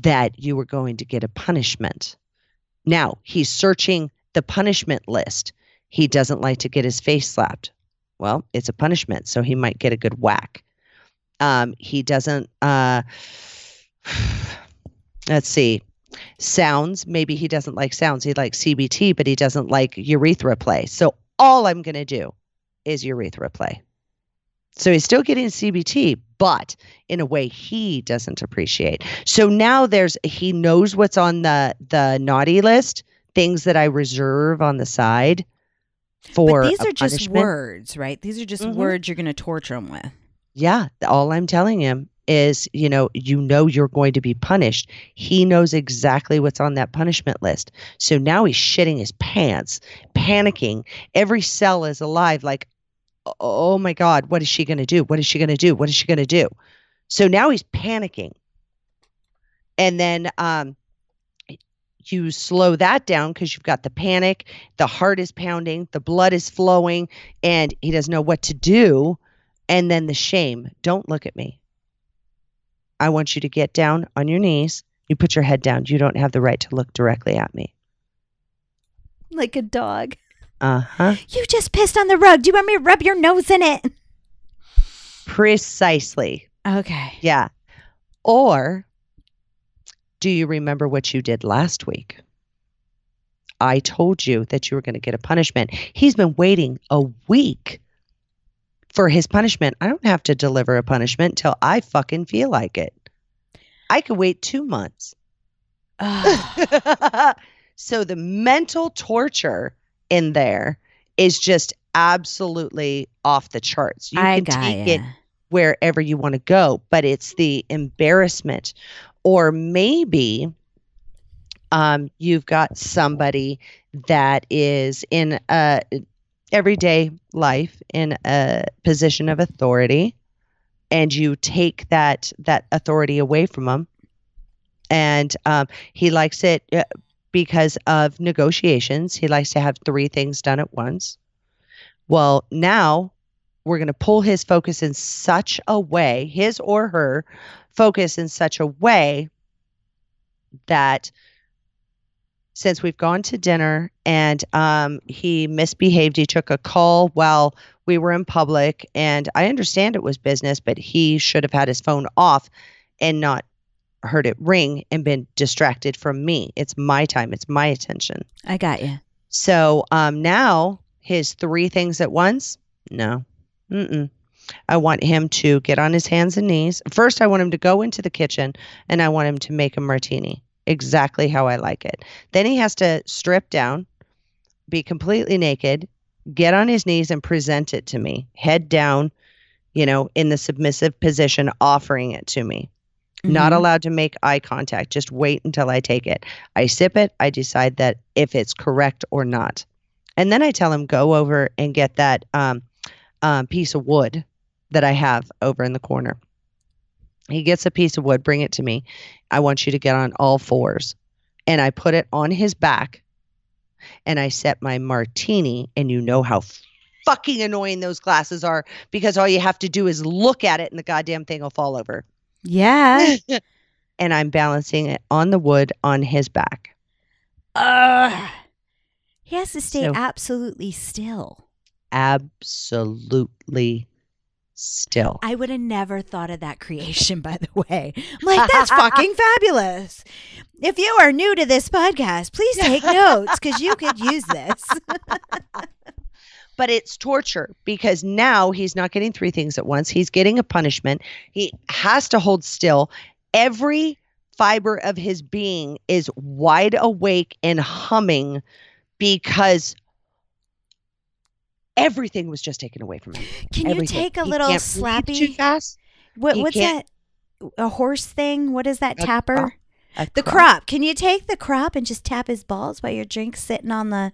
that you were going to get a punishment. Now he's searching the punishment list. He doesn't like to get his face slapped. Well, it's a punishment, so he might get a good whack. Um, he doesn't. Uh, let's see sounds. Maybe he doesn't like sounds. He likes CBT, but he doesn't like urethra play. So all I'm going to do is urethra play. So he's still getting CBT, but in a way he doesn't appreciate. So now there's he knows what's on the the naughty list, things that I reserve on the side for
But these are just
punishment.
words, right? These are just
Mhm.
words you're going to torture him with.
Yeah, all I'm telling him is, you know, you know you're going to be punished. He knows exactly what's on that punishment list. So now he's shitting his pants, panicking. Every cell is alive like, "Oh my god, what is she going to do? What is she going to do? What is she going to do?" So now he's panicking. And then um you slow that down because you've got the panic, the heart is pounding, the blood is flowing, and he doesn't know what to do. And then the shame. Don't look at me. I want you to get down on your knees. You put your head down. You don't have the right to look directly at me.
Like a dog.
Uh huh.
You just pissed on the rug. Do you want me to rub your nose in it?
Precisely.
Okay.
Yeah. Or do you remember what you did last week? I told you that you were going to get a punishment. He's been waiting a week for his punishment. I don't have to deliver a punishment till I fucking feel like it. I could wait two months. So the mental torture in there is just absolutely off the charts. You
I
can take
ya.
it wherever you want to go, but it's the embarrassment. Or maybe um, you've got somebody that is in a everyday life in a position of authority, and you take that that authority away from him and um, he likes it uh, because of negotiations. He likes to have three things done at once. Well, now we're going to pull his focus in such a way, his or her focus in such a way that since we've gone to dinner and um, he misbehaved, he took a call while we were in public, and I understand it was business, but he should have had his phone off and not heard it ring and been distracted from me. It's my time. It's my attention.
I got you.
So um, now his three things at once. No, Mm-mm. I want him to get on his hands and knees. First, I want him to go into the kitchen and I want him to make a martini exactly how I like it. Then he has to strip down, be completely naked, get on his knees and present it to me, head down, you know, in the submissive position, offering it to me. Not
Mhm.
allowed to make eye contact. Just wait until I take it. I sip it. I decide that if it's correct or not. And then I tell him, go over and get that um, um, piece of wood that I have over in the corner. He gets a piece of wood, bring it to me. I want you to get on all fours. And I put it on his back and I set my martini. And you know how fucking annoying those glasses are because all you have to do is look at it and the goddamn thing will fall over.
Yeah.
and I'm balancing it on the wood on his back.
Ugh. He has to stay
So-
absolutely still.
Absolutely still.
I would have never thought of that creation, by the way. I'm like, that's fucking fabulous. If you are new to this podcast, please take notes because you could use this.
But it's torture because now he's not getting three things at once. He's getting a punishment. He has to hold still. Every fiber of his being is wide awake and humming because everything was just taken away from him.
Can you take a
He
little slappy?
fast.
What, what's that? A horse thing? What is that
A
tapper?
crop. A
The
crop.
crop. Can you take the crop and just tap his balls while your drink's sitting on the?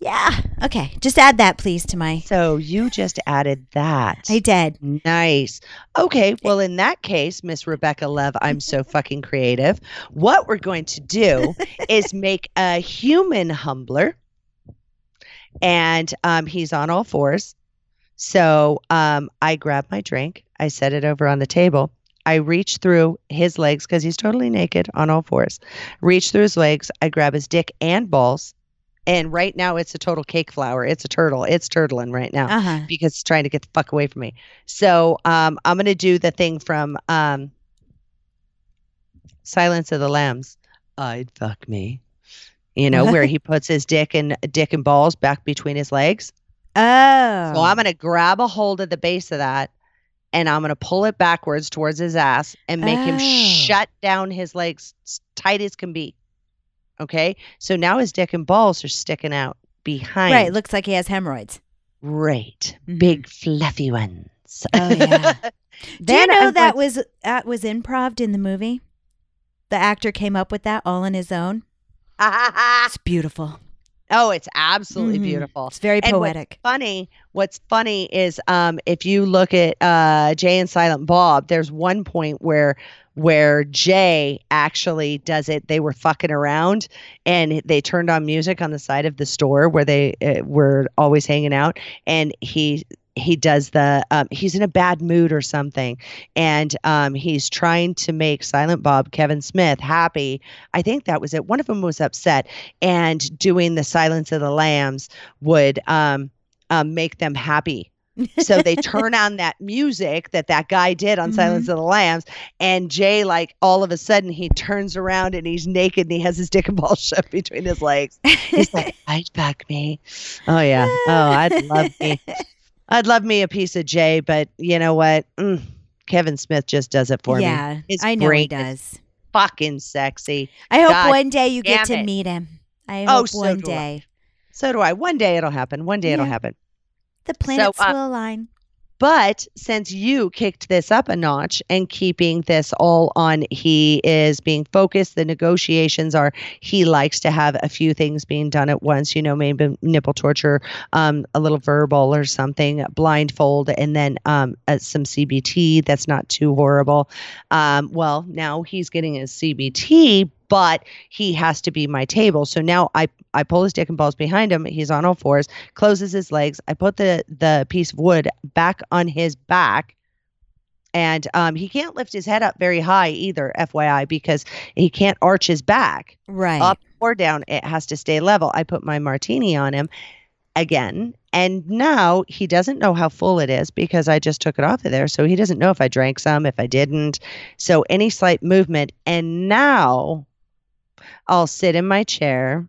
Yeah. Okay. Just add that, please, to my.
So you just added that.
I did.
Nice. Okay. Well, in that case, Miss Rebecca Love, I'm so fucking creative. What we're going to do is make a human humbler, and um, he's on all fours. So um, I grab my drink, I set it over on the table. I reach through his legs because he's totally naked on all fours. Reach through his legs. I grab his dick and balls. And right now, it's a total cake flower. It's a turtle. It's turtling right now
Uh huh.
because it's trying to get the fuck away from me. So um, I'm gonna do the thing from um, Silence of the Lambs. I'd fuck me. You know where he puts his dick and dick and balls back between his legs.
Oh.
So I'm gonna grab a hold of the base of that, and I'm gonna pull it backwards towards his ass and make him
Oh.
shut down his legs tight as can be. Okay, so now his dick and balls are sticking out behind.
right. Looks like he has hemorrhoids.
Right.
Mhm.
Big fluffy ones.
Oh, yeah. Do you know
I'm
that
going-
was that was improv in the movie? The actor came up with that all on his own. It's beautiful.
oh, it's absolutely
Mhm.
beautiful.
It's very
And what's
poetic.
Funny. What's funny is um, if you look at uh, Jay and Silent Bob, there's one point where where Jay actually does it. They were fucking around and they turned on music on the side of the store where they uh, were always hanging out, and he he does the um, he's in a bad mood or something and um, he's trying to make silent bob kevin smith happy. I think that was it. One of them was upset and doing the silence of the lambs would um, um, make them happy. So they turn on that music that that guy did on silence of the lambs and jay like all of a sudden he turns around and he's naked and he has his dick and balls shoved between his legs. He's like i'd back me. Oh yeah. Oh i'd love me i'd love me a piece of jay but you know what Mm, kevin smith just does it for me
yeah, I know he does.
fucking sexy
I hope
God
one day you get to
it.
meet him. I
Oh,
hope
so
one
do I.
day
so do i one day it'll happen one day it'll happen
the planets
uh,
will align.
But since you kicked this up a notch and keeping this all on, he is being focused. The negotiations are he likes to have a few things being done at once, you know, maybe nipple torture, um, a little verbal or something, blindfold, and then um, uh, some CBT. That's not too horrible. Um, well, now he's getting his CBT, but he has to be my table. So now I, I pull his dick and balls behind him. He's on all fours closes his legs. I put the the piece of wood back on his back. And um, he can't lift his head up very high either, FYI, because he can't arch his back
Right.
up or down. It has to stay level. I put my martini on him. again. And now he doesn't know how full it is because I just took it off of there. So he doesn't know if I drank some, if I didn't. So any slight movement. And now I'll sit in my chair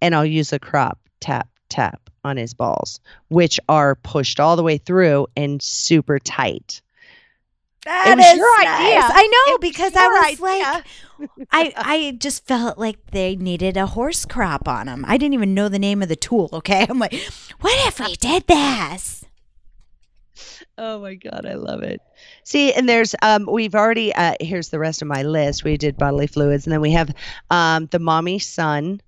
and I'll use a crop tap, tap on his balls, which are pushed all the way through and super tight.
That
was your
nice.
idea.
I know because I was
idea.
like, I I just felt like they needed a horse crop on them. I didn't even know the name of the tool. Okay, I'm like, what if we did this?
Oh my god, I love it. See, and there's um we've already uh here's the rest of my list. We did bodily fluids and then we have um the mommy son.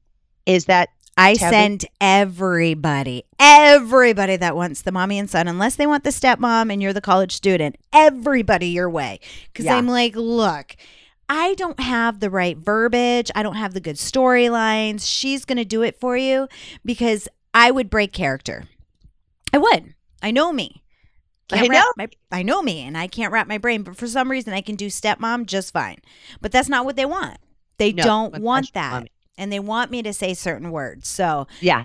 Is that
I
Tabby?
send everybody, everybody that wants the mommy and son, unless they want the stepmom and you're the college student, everybody your way. Because
Yeah.
I'm like, look, I don't have the right verbiage. I don't have the good storylines. She's going to do it for you because I would break character. I would. I know me.
I
wrap
know.
My, I know me, and I can't wrap my brain. But for some reason, I can do stepmom just fine. But that's not what they want. They
No,
don't want that,
mommy.
and they want me to say certain words. So
yeah,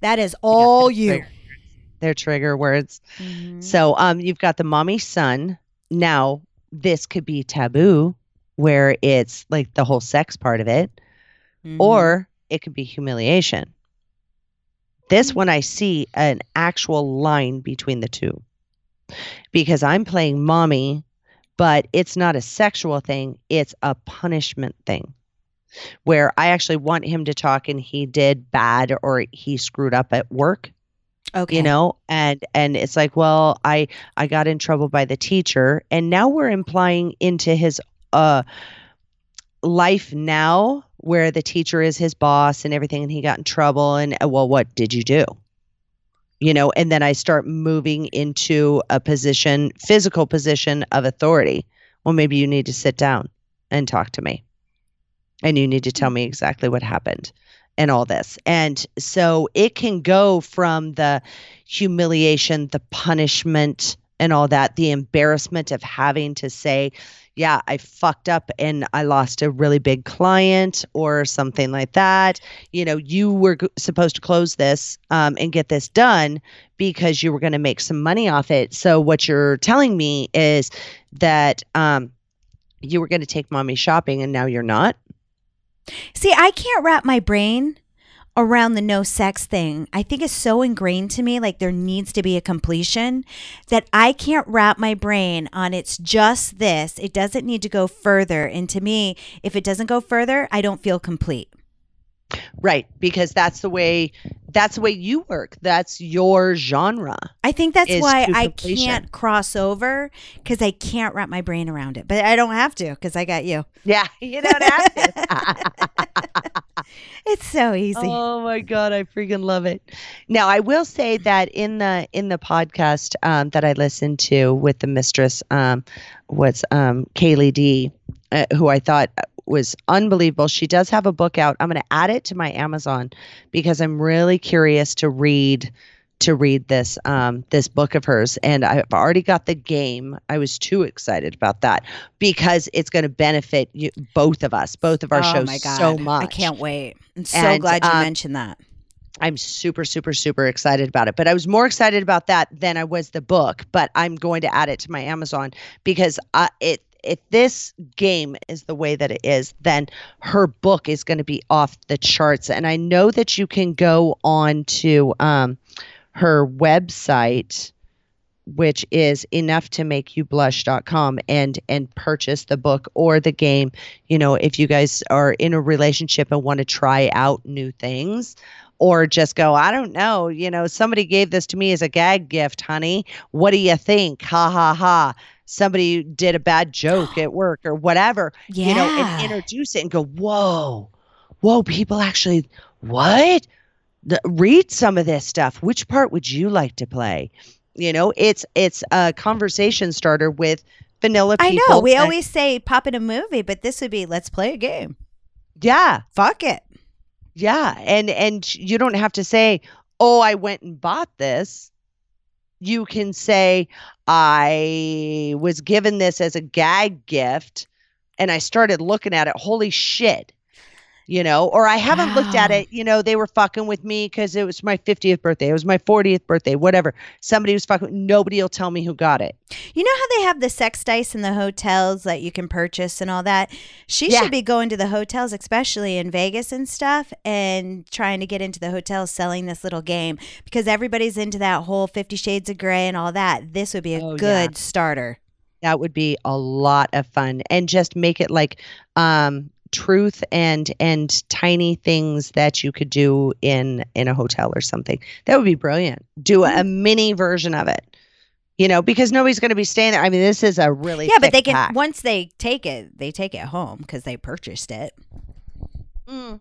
that is all
that's
you.
trigger- their trigger words.
Mhm.
So um you've got the mommy son. Now this could be taboo where it's like the whole sex part of it
Mhm.
or it could be humiliation. This
Mm.
one I see an actual line between the two. Because I'm playing mommy, but it's not a sexual thing, it's a punishment thing. Where I actually want him to talk and he did bad or he screwed up at work
okay,
you know? And and it's like well i i got in trouble by the teacher and now we're implying into his uh life now where the teacher is his boss and everything and he got in trouble and uh, well what did you do you know and then i start moving into a position physical position of authority. Well maybe you need to sit down and talk to me. And you need to tell mm. me exactly what happened and all this. And so it can go from the humiliation, the punishment, and all that, the embarrassment of having to say, yeah, I fucked up and I lost a really big client or something like that. You know, you were g- supposed to close this um, and get this done because you were going to make some money off it. So what you're telling me is that um, you were going to take mommy shopping and now you're not.
See, I can't wrap my brain around the no sex thing. I think it's so ingrained to me, like there needs to be a completion, that I can't wrap my brain on it's just this. It doesn't need to go further. And to me, if it doesn't go further, I don't feel complete.
Right, because that's the way that's the way you work. That's your genre.
I think that's why I can't cross over because I can't wrap my brain around it. But I don't have to because I got you.
Yeah, you don't have to.
It's so easy.
oh my god, I freaking love it. Now, I will say that in the in the podcast um, that I listened to with the mistress, um, was um, Kali D, uh, who I thought was unbelievable. She does have a book out. I'm going to add it to my Amazon because I'm really curious to read to read this um, this book of hers, and I've already got the game. I was too excited about that because it's going to benefit you, both of us, both of our
oh
shows
my God.
so much.
I can't wait. I'm so
And,
glad you
um,
mentioned that.
I'm super, super, super excited about it. But I was more excited about that than I was the book. But I'm going to add it to my Amazon because uh, it if this game is the way that it is, then her book is going to be off the charts. And I know that you can go on to um, her website which is enough to make you blush.com and and purchase the book or the game. You know if you guys are in a relationship and want to try out new things or just go i don't know you know somebody gave this to me as a gag gift honey. What do you think? Ha ha ha. Somebody did a bad joke at work or whatever yeah. you know and introduce it and go whoa whoa people actually what the, read some of this stuff which part would you like to play you know it's it's a conversation starter with vanilla people
I know. We
and-
always say pop in a movie, but this would be let's play a game.
yeah
Fuck it.
yeah and and you don't have to say oh i went and bought this you can say i was given this as a gag gift and i started looking at it holy shit you know, or I haven't looked at it, you know, they were fucking with me because it was my 50th birthday, it was my 40th birthday, whatever. Somebody was fucking, nobody will tell me who got it.
You know how they have the sex dice in the hotels that you can purchase and all that? She
Yeah.
should be going to the hotels, especially in Vegas and stuff, and trying to get into the hotels selling this little game because everybody's into that whole Fifty Shades of Grey and all that. This would be a
Oh, yeah.
good starter.
That would be a lot of fun and just make it like um truth and and tiny things that you could do in in a hotel or something. That would be brilliant. Do a, a mini version of it. You know, because nobody's going to be staying there. I mean, this is a really
yeah, but they can
pack.
once they take it, they take it home because they purchased it.
Mm.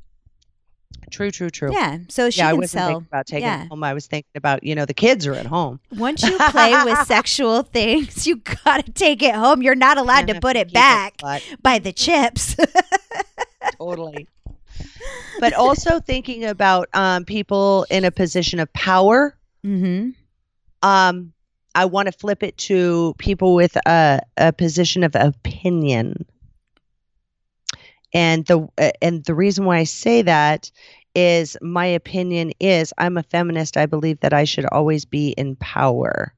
True, true, true.
Yeah, so she
yeah, I wasn't
sell.
thinking about taking
yeah.
it home. I was thinking about, you know, the kids are at home.
Once you play with sexual things, you gotta take it home. You're not allowed to put it back
but
by the chips.
totally. But also thinking about um, people in a position of power.
mm-hmm.
Um, I want to flip it to people with a, a position of opinion. And the uh, and the reason why I say that is my opinion is I'm a feminist. I believe that I should always be in power.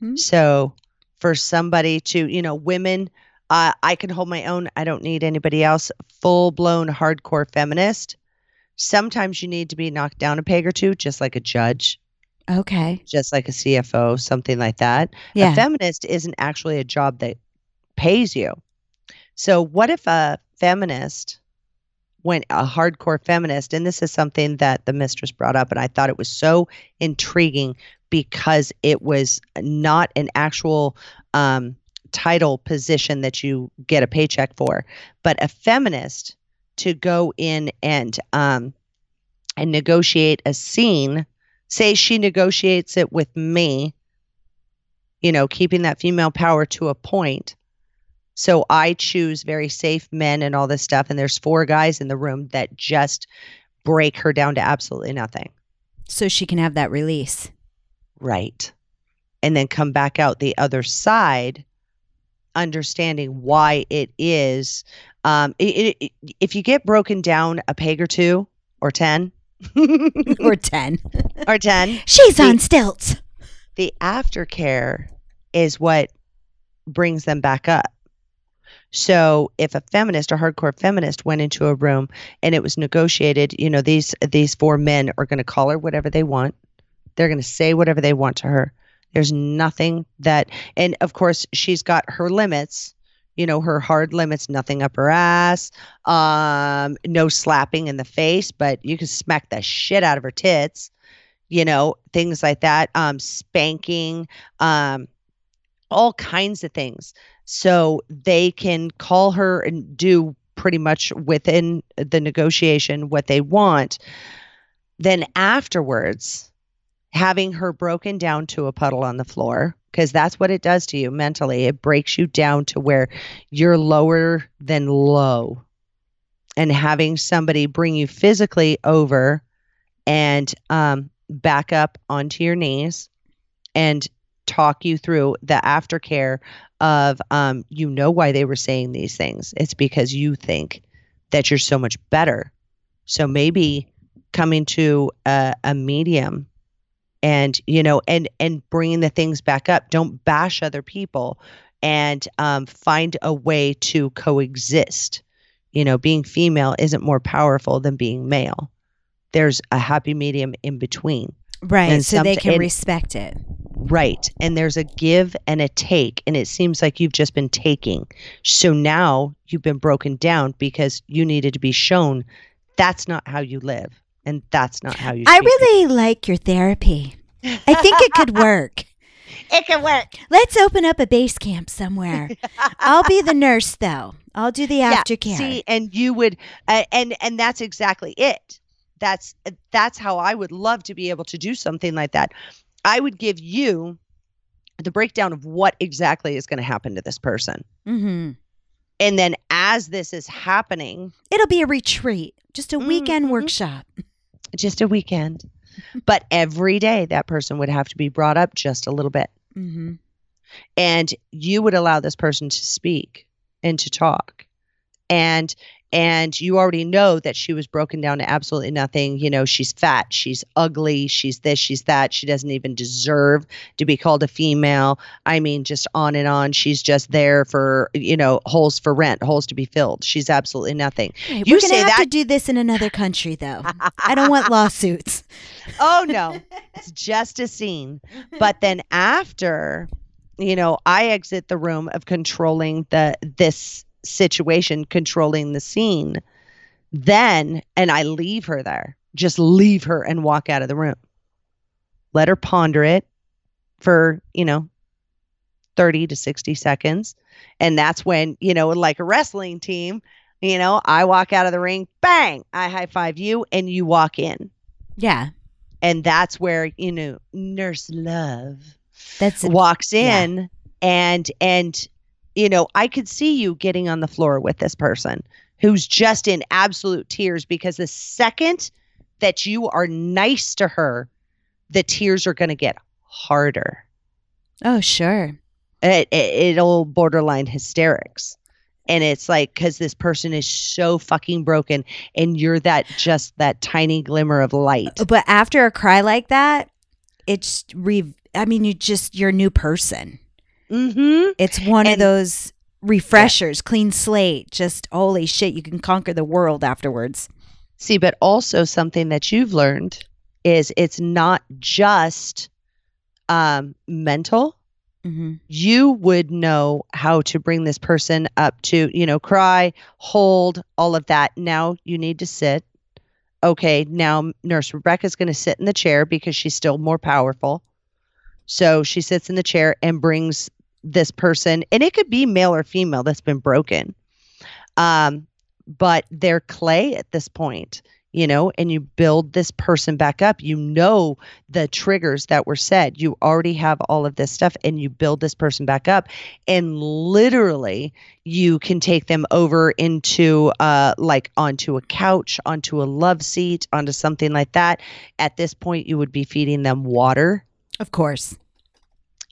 Hmm.
So for somebody to, you know, women, uh, I can hold my own. I don't need anybody else. Full blown hardcore feminist. Sometimes you need to be knocked down a peg or two, just like a judge,
Okay.
just like a CFO, something like that.
Yeah.
A feminist isn't actually a job that pays you. So, what if a feminist went a hardcore feminist? And this is something that the mistress brought up, and I thought it was so intriguing because it was not an actual um, title position that you get a paycheck for, but a feminist to go in and um, and negotiate a scene. Say she negotiates it with me, you know, keeping that female power to a point. So I choose very safe men and all this stuff, and there's four guys in the room that just break her down to absolutely nothing.
So she can have that release.
Right. And then come back out the other side, understanding why it is. Um, it, it, if you get broken down a peg or two or 10
or 10.
or 10,
She's
The-
on stilts.
the aftercare is what brings them back up. So if a feminist, a hardcore feminist, went into a room and it was negotiated, you know, these these four men are going to call her whatever they want. They're going to say whatever they want to her. There's nothing that, and of course she's got her limits. You know, her hard limits, nothing up her ass, um, no slapping in the face, but you can smack the shit out of her tits you know things like that um spanking um all kinds of things so they can call her and do pretty much within the negotiation what they want. Then afterwards having her broken down to a puddle on the floor because that's what it does to you mentally. It breaks you down to where you're lower than low. And having somebody bring you physically over and um, back up onto your knees and talk you through the aftercare of um, you know why they were saying these things. It's because you think that you're so much better. So maybe coming to a, a medium and you know and and bringing the things back up don't bash other people and um, find a way to coexist you know being female isn't more powerful than being male there's a happy medium in between
Right. So they can
and-
respect it.
Right and there's a give and a take and it seems like you've just been taking so now you've been broken down because you needed to be shown that's not how you live and that's not how you
I
treat
really like your therapy. I think it could work.
it can work
Let's open up a base camp somewhere. I'll be the nurse, though. I'll do the aftercare.
See, and you would, uh, and and that's exactly it. That's that's how I would love to be able to do something like that. I would give you the breakdown of what exactly is going to happen to this person,
hmm
and then as this is happening,
It'll be a retreat, just a weekend
Mhm.
workshop.
just a weekend, but every day that person would have to be brought up just a little bit,
hmm
and you would allow this person to speak and to talk, and and you already know that she was broken down to absolutely nothing. You know, she's fat, she's ugly, she's this, she's that. She doesn't even deserve to be called a female. I mean, just on and on. She's just there for, you know, holes for rent, holes to be filled. She's absolutely nothing.
Right,
You say
have to do this in another country, though. I don't want lawsuits.
oh no it's just a scene but then after you know i exit the room of controlling the this situation controlling the scene then and i leave her there just leave her and walk out of the room let her ponder it for you know 30 to 60 seconds and that's when you know like a wrestling team you know i walk out of the ring bang i high five you and you walk in
Yeah,
and that's where you know nurse love
that's it.
walks
yeah.
in and and you know i could see you getting on the floor with this person who's just in absolute tears because the second that you are nice to her the tears are going to get harder
Oh, sure.
it, it, it'll borderline hysterics and it's like because this person is so fucking broken and you're that just that tiny glimmer of light
But after a cry like that, it's re. I mean, you just you're a new person.
Mm-hmm
It's one of those refreshers, clean slate. Just holy shit, you can conquer the world afterwards.
See, but also something that you've learned is it's not just um, mental.
hmm
You would know how to bring this person up to, you know, cry, hold, all of that. Now you need to sit. Okay, now Nurse Rebecca's going to sit in the chair because she's still more powerful. So she sits in the chair and brings this person, and it could be male or female that's been broken. Um, but they're clay at this point, you know, and you build this person back up. You know the triggers that were said. You already have all of this stuff, and you build this person back up. And literally, you can take them over into uh, like onto a couch, onto a love seat, onto something like that. At this point, you would be feeding them water
Of course.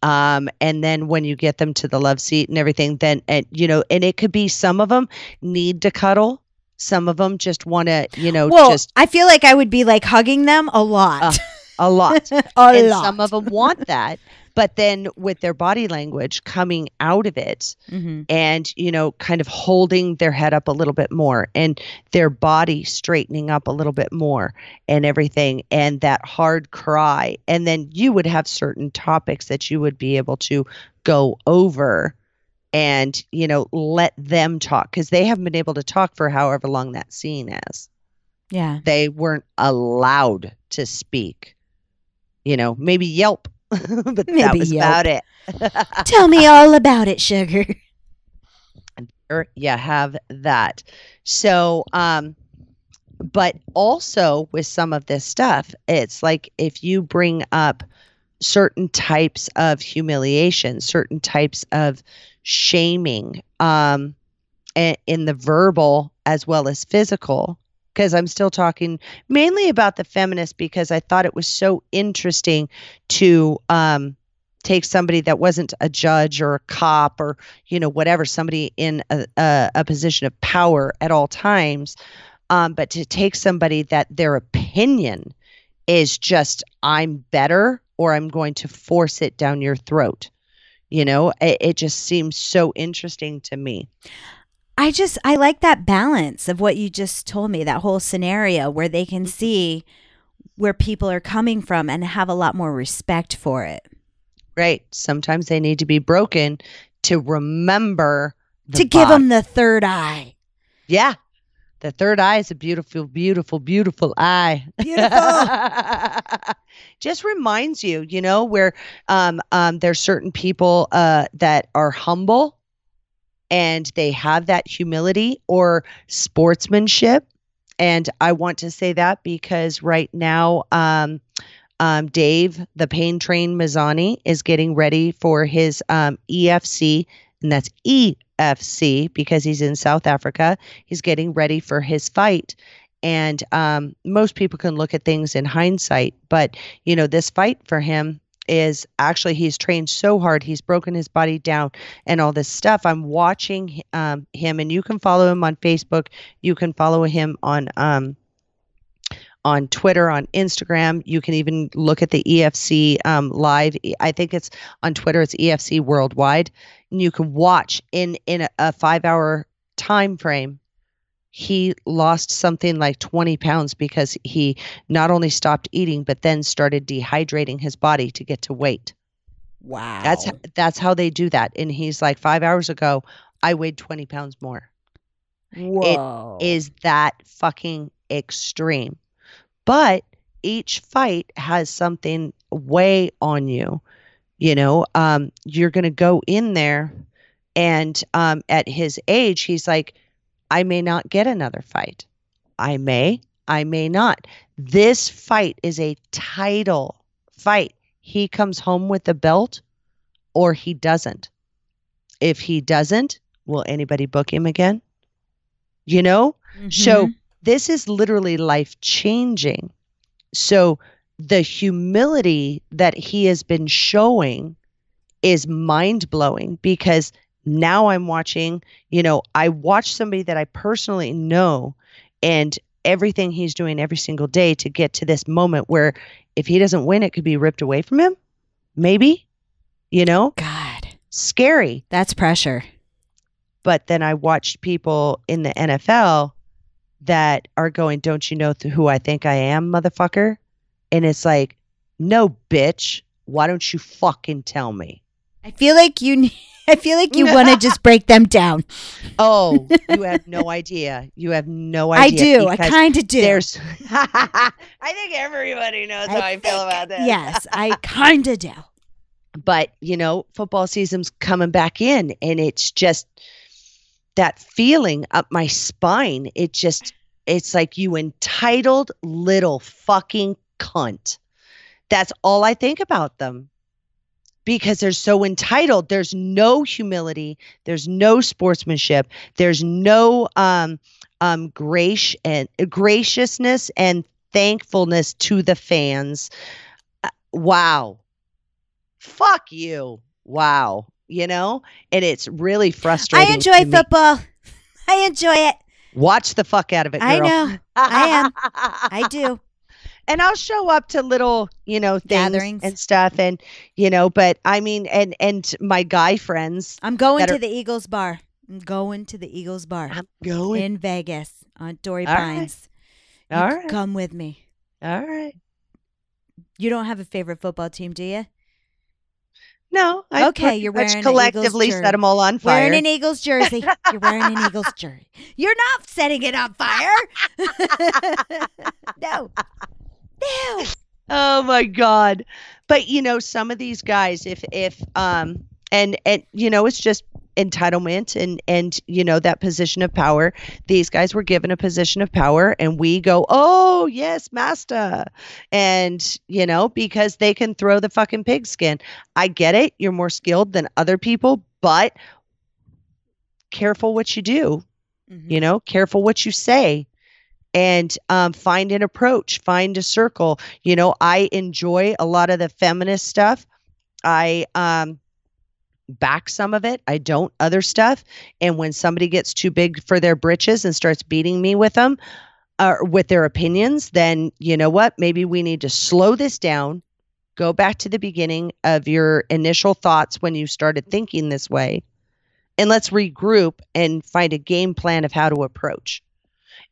Um and then when you get them to the love seat and everything then and you know and it could be some of them need to cuddle some of them just want to you know
Well,
just
I feel like I would be like hugging them a lot.
a lot
a
and
lot.
some of them want that but then with their body language coming out of it
hmm
and you know kind of holding their head up a little bit more and their body straightening up a little bit more and everything and that hard cry and then you would have certain topics that you would be able to go over and you know let them talk because they haven't been able to talk for however long that scene is.
Yeah.
they weren't allowed to speak. You know maybe yelp but that
Maybe
was
yelp.
about it
Tell me all about it, sugar.
you have that. So, um, but also with some of this stuff, it's like if you bring up certain types of humiliation, certain types of shaming, um, in the verbal as well as physical. Because I'm still talking mainly about the feminist because I thought it was so interesting to um, take somebody that wasn't a judge or a cop or you know whatever somebody in a, a, a position of power at all times um, but to take somebody that their opinion is just i'm better or i'm going to force it down your throat. You know it, it just seems so interesting to me
I just I like that balance of what you just told me, that whole scenario where they can see where people are coming from and have a lot more respect for it.
right sometimes they need to be broken to remember
to give them the third eye.
yeah the third eye is a beautiful beautiful beautiful eye
Beautiful.
just reminds you you know where um um there's certain people uh that are humble and they have that humility or sportsmanship and i want to say that because right now um um, Dave, the pain train Mazany, is getting ready for his um, EFC, and that's EFC because he's in South Africa. He's getting ready for his fight. And um, most people can look at things in hindsight, but you know, this fight for him is actually he's trained so hard he's broken his body down and all this stuff. I'm watching um, him and you can follow him on facebook. You can follow him on um, on twitter on instagram. You can even look at the efc um, live. I think it's on twitter it's efc worldwide. And you can watch in in a, a five hour time frame he lost something like 20 pounds because he not only stopped eating but then started dehydrating his body to get to weight.
Wow.
That's that's how they do that. And he's like 5 hours ago I weighed 20 pounds more.
Whoa.
Is that fucking extreme? But each fight has something weigh on you. You know, um, you're going to go in there and um, at his age, he's like, I may not get another fight. I may, I may not. This fight is a title fight. He comes home with the belt or he doesn't. If he doesn't, will anybody book him again? You know? So
Mhm.
this is literally life changing. So the humility that he has been showing is mind blowing because now I'm watching, you know, I watch somebody that I personally know and everything he's doing every single day to get to this moment where if he doesn't win, it could be ripped away from him. Maybe, you know,
God,
scary.
that's pressure.
But then I watched people in the NFL that are going, Don't you know th- who I think I am, motherfucker? And it's like, No, bitch. Why don't you fucking tell me?
I feel like you. I feel like you want to just break them down.
Oh, you have no idea. You have no idea.
I do. I kind of do.
There's. I think everybody knows how I feel about this.
Yes, I kind of do.
but you know football season's coming back in and it's just that feeling up my spine it just it's like you entitled little fucking cunt that's all i think about them because they're so entitled there's no humility there's no sportsmanship there's no um um grace and graciousness and thankfulness to the fans Uh, wow fuck you. Wow. You know? And it's really frustrating.
I enjoy football. I enjoy it.
Watch the fuck out of it.
I know. I am. I do.
And I'll show up to little, you know, things
Gatherings.
and stuff and you know, but I mean and and my guy friends
I'm going to
are-
the Eagles bar. I'm going to the Eagles bar
I'm going.
in Vegas on Dory
All right.
Pines. You
All right.
Come with me.
All right.
You don't have a favorite football team, do you?
No, I
Okay, you're wearing
collectively set them all on fire.
Wearing an Eagles jersey. You're wearing an Eagles jersey. You're not setting it on fire. no. No.
Oh my god. But you know, some of these guys if if um and and you know, it's just entitlement and and you know that position of power. These guys were given a position of power and we go, "Oh, yes, master." And you know, because they can throw the fucking pigskin. I get it. You're more skilled than other people, but careful what you do
Mhm.
you know careful what you say and um, find an approach find a circle. You know i enjoy a lot of the feminist stuff. I um, back some of it. I don't other stuff. And when somebody gets too big for their britches and starts beating me with them or with their opinions then you know what? Maybe we need to slow this down. Go back to the beginning of your initial thoughts when you started thinking this way. And let's regroup and find a game plan of how to approach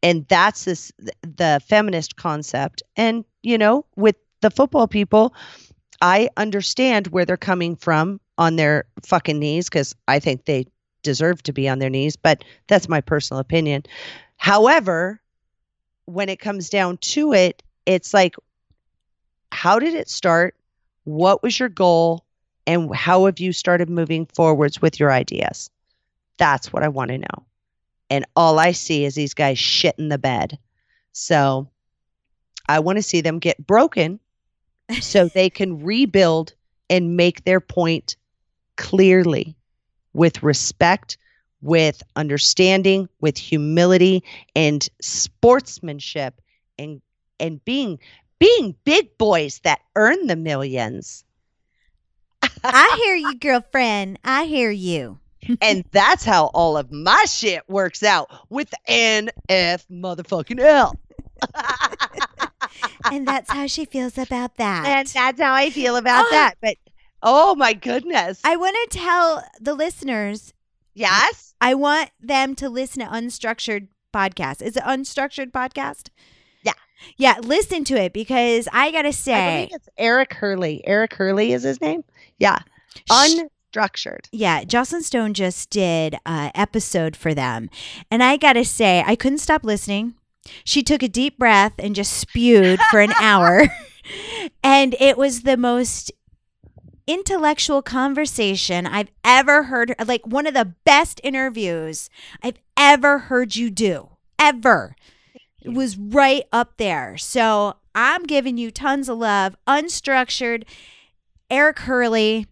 and that's this the feminist concept. And you know with the football people i understand where they're coming from on their fucking knees because i think they deserve to be on their knees but that's my personal opinion. However when it comes down to it it's like how did it start? What was your goal? And how have you started moving forwards with your ideas? That's what i want to know and all i see is these guys shit in the bed so i want to see them get broken so they can rebuild and make their point clearly with respect with understanding with humility and sportsmanship and and being being big boys that earn the millions
I hear you, girlfriend. I hear you.
And that's how all of my shit works out with NF motherfucking L.
And that's how she feels about that.
and that's how I feel about
Oh.
that. But oh my goodness.
I want to tell the listeners,
yes.
I want them to listen to Unstructured Podcast. Is it Unstructured Podcast?
Yeah.
Yeah, listen to it because I got to
I
say,
believe it's Eric Hurley. Eric Hurley is his name. Yeah.
sh-
Unstructured.
yeah, Joclyn Stone just did an episode for them. And I got to say, I couldn't stop listening. She took a deep breath and just spewed for an hour. and it was the most intellectual conversation I've ever heard. Like one of the best interviews I've ever heard you do. Ever. It was right up there. So I'm giving you tons of love. Unstructured. Eric Hurley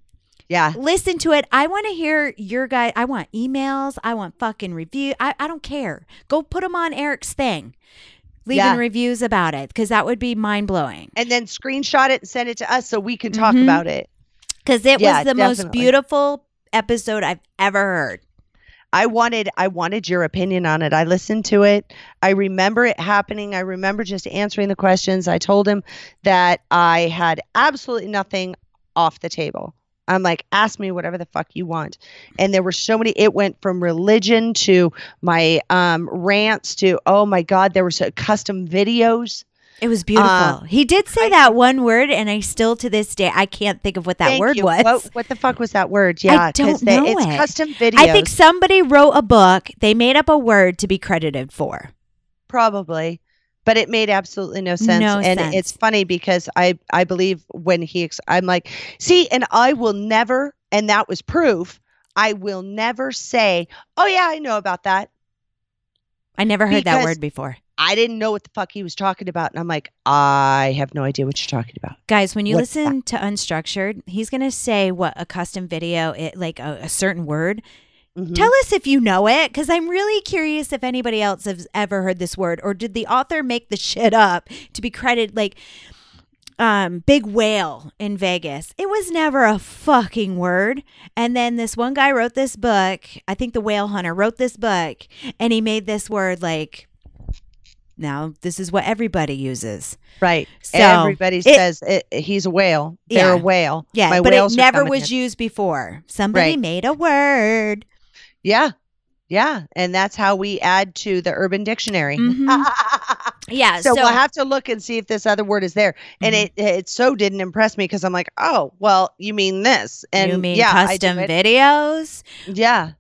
Yeah.
listen to it. I want to hear your guy. I want emails. I want fucking review. I, I don't care. Go put them on Eric's thing. Leaving
Yeah.
reviews about it because that would be mind blowing.
And then screenshot it and send it to us so we can talk
Mhm.
about it.
Because it
Yeah,
was the most beautiful episode I've ever heard.
I wanted I wanted your opinion on it. I listened to it. I remember it happening. I remember just answering the questions. I told him that I had absolutely nothing off the table. I'm like, ask me whatever the fuck you want. And there were so many it went from religion to my um rants to oh my god, there were so custom videos.
It was beautiful.
Uh,
he did say
I-
that one word, and I still to this day I can't think of what that
Thank
word
you.
was.
What, what the fuck was that word? Yeah, I
don't
they-
know
it's
it.
custom videos.
I think somebody wrote a book. They made up a word to be credited for.
probably but it made absolutely no sense
No
and
sense.
it's funny because i i believe when he ex- i'm like see and i will never and that was proof i will never say oh yeah i know about that
I never heard that word before.
i didn't know what the fuck he was talking about and i'm like i have no idea what you're talking about
Guys, when you
What's that?
listen to Unstructured, he's going to say what a custom video, it, like a, a certain word.
Mhm.
Tell us if you know it, because I'm really curious if anybody else has ever heard this word, or did the author make the shit up to be credited like um, big whale in Vegas? It was never a fucking word. And then this one guy wrote this book. I think the whale hunter wrote this book, and he made this word like. Now this is what everybody uses.
right
So
everybody
it-
says it, he's a whale they're a
Yeah.
whale
Yeah,
My
but it never was
in.
used before. Somebody
Right.
made a word.
Yeah yeah and that's how we add to the urban dictionary
Mhm. Yeah,
so,
so,
we'll have to look and see if this other word is there. And
Mhm.
it it so didn't impress me because I'm like, oh, well, you mean this? And
you mean
yeah,
custom videos?
yeah,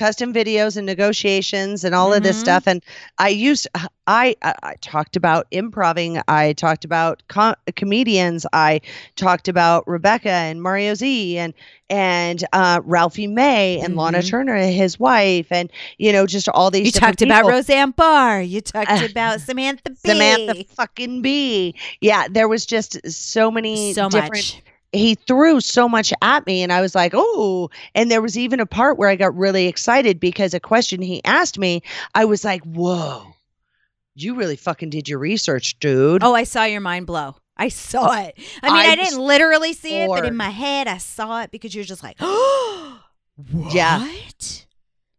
custom videos and negotiations and all of this
Mhm.
stuff. And I used I I, I talked about improving. I talked about com- comedians. I talked about Rebecca and Mario Z and and uh, Ralphie May and Lahna
Mhm.
Turner, his wife, and you know just all these.
You talked about. Roseanne Barr. You talked
Uh,
about Samantha Bee.
Samantha fucking B. Yeah, there was just so many
so
different
much.
He threw so much at me and I was like, "Oh." And there was even a part where I got really excited because a question he asked me, I was like, "Whoa. You really fucking did your research, dude."
Oh, I saw your mind blow. I saw it. I mean, I,
I
didn't literally see it, but in my head, I saw it because you're just like, oh, what?
Yeah.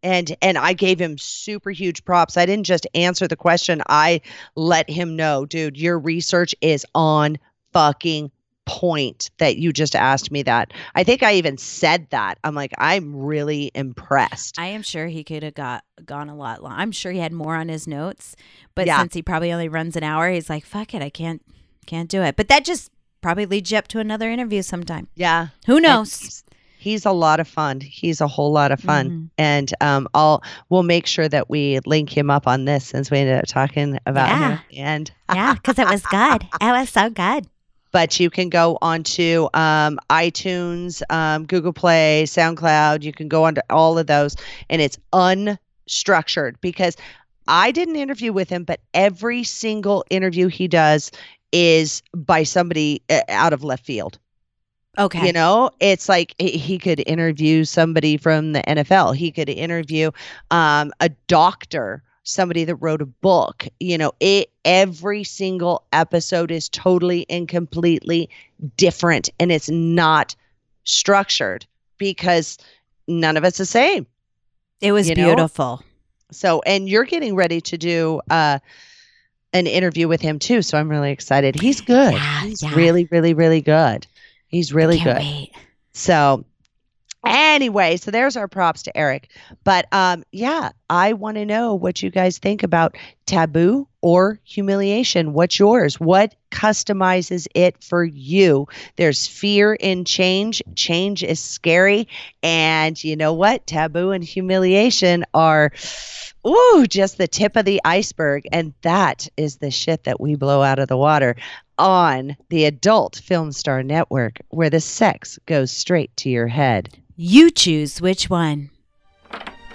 and and I gave him super huge props. I didn't just answer the question. I let him know, dude, your research is on fucking point that you just asked me that. I think I even said that. I'm like, I'm really impressed.
I am sure he could have got gone a lot long. I'm sure he had more on his notes, but
Yeah.
since he probably only runs an hour, he's like, fuck it, I can't can't do it. But that just probably leads you up to another interview sometime.
yeah.
Who knows?
He's, he's a lot of fun. He's a whole lot of fun.
Mhm.
And um I'll we'll make sure that we link him up on this since we ended up talking about him. And
yeah, because it was good. It was so good.
But you can go onto um, iTunes, um, Google Play, SoundCloud. You can go onto all of those, and it's unstructured because I did an interview with him, but every single interview he does is by somebody uh, out of left field.
Okay.
You know, it's like he- he could interview somebody from the NFL. He could interview um, a doctor, somebody that wrote a book. You know, it every single episode is totally and completely different, and it's not structured because none of it's the same.
It was
You know?
beautiful.
So, and you're getting ready to do uh, an interview with him too. So I'm really excited. He's good.
Yeah,
He's
yeah.
really, really, really good. He's really good.
wait.
So anyway, so there's our props to Eric. But um yeah, I want to know what you guys think about taboo or humiliation. What's yours? What customizes it for you? There's fear in change. Change is scary. And you know what? Taboo and humiliation are ooh, just the tip of the iceberg. And that is the shit that we blow out of the water on the Adult Film Star Network, where the sex goes straight to your head.
You choose which one.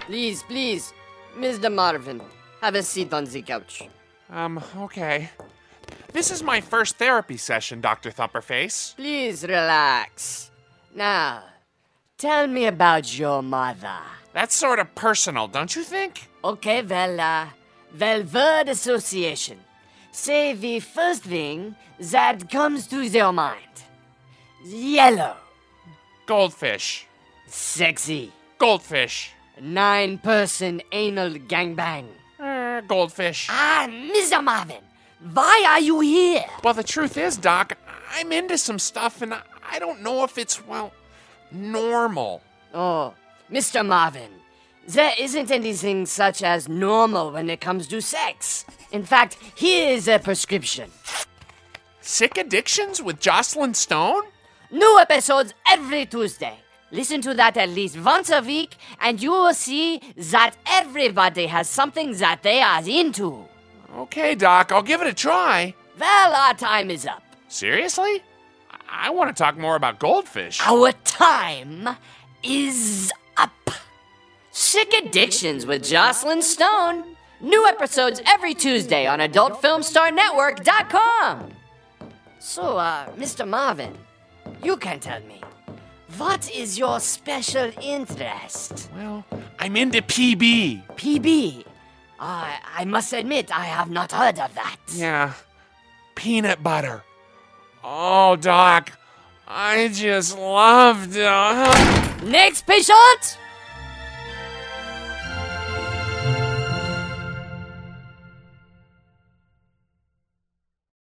Please, please, Mr. Marvin, have a seat on the couch.
Um, okay. This is my first therapy session, Dr. Thumperface.
Please relax. Now, tell me about your mother.
That's sort of personal, don't you think?
Okay, well, uh, well, word association. Say the first thing that comes to your mind. Yellow,
Goldfish.
Sexy,
Goldfish.
nine person anal gangbang.
Er, goldfish.
Ah, Mr. Marvin, why are you here?
Well, the truth is, Doc, I'm into some stuff and I- I don't know if it's, well, normal.
Oh, Mr. Marvin, there isn't anything such as normal when it comes to sex. In fact, here is a prescription.
Sick Addictions with Joclyn Stone?
New episodes every Tuesday. Listen to that at least once a week, and you will see that everybody has something that they are into.
Okay, Doc, I'll give it a try.
Well, our time is up.
Seriously? I, I want to talk more about goldfish.
Our time is up. Sick Addictions with Joclyn Stone. New episodes every Tuesday on AdultFilmStarNetwork.com. So, uh, Mr. Marvin, you can tell me, what is your special interest?
Well, I'm into PB.
PB. I I must admit, I have not heard of that.
Yeah. Peanut butter. Oh, Doc, I just love Uh,
Next patient!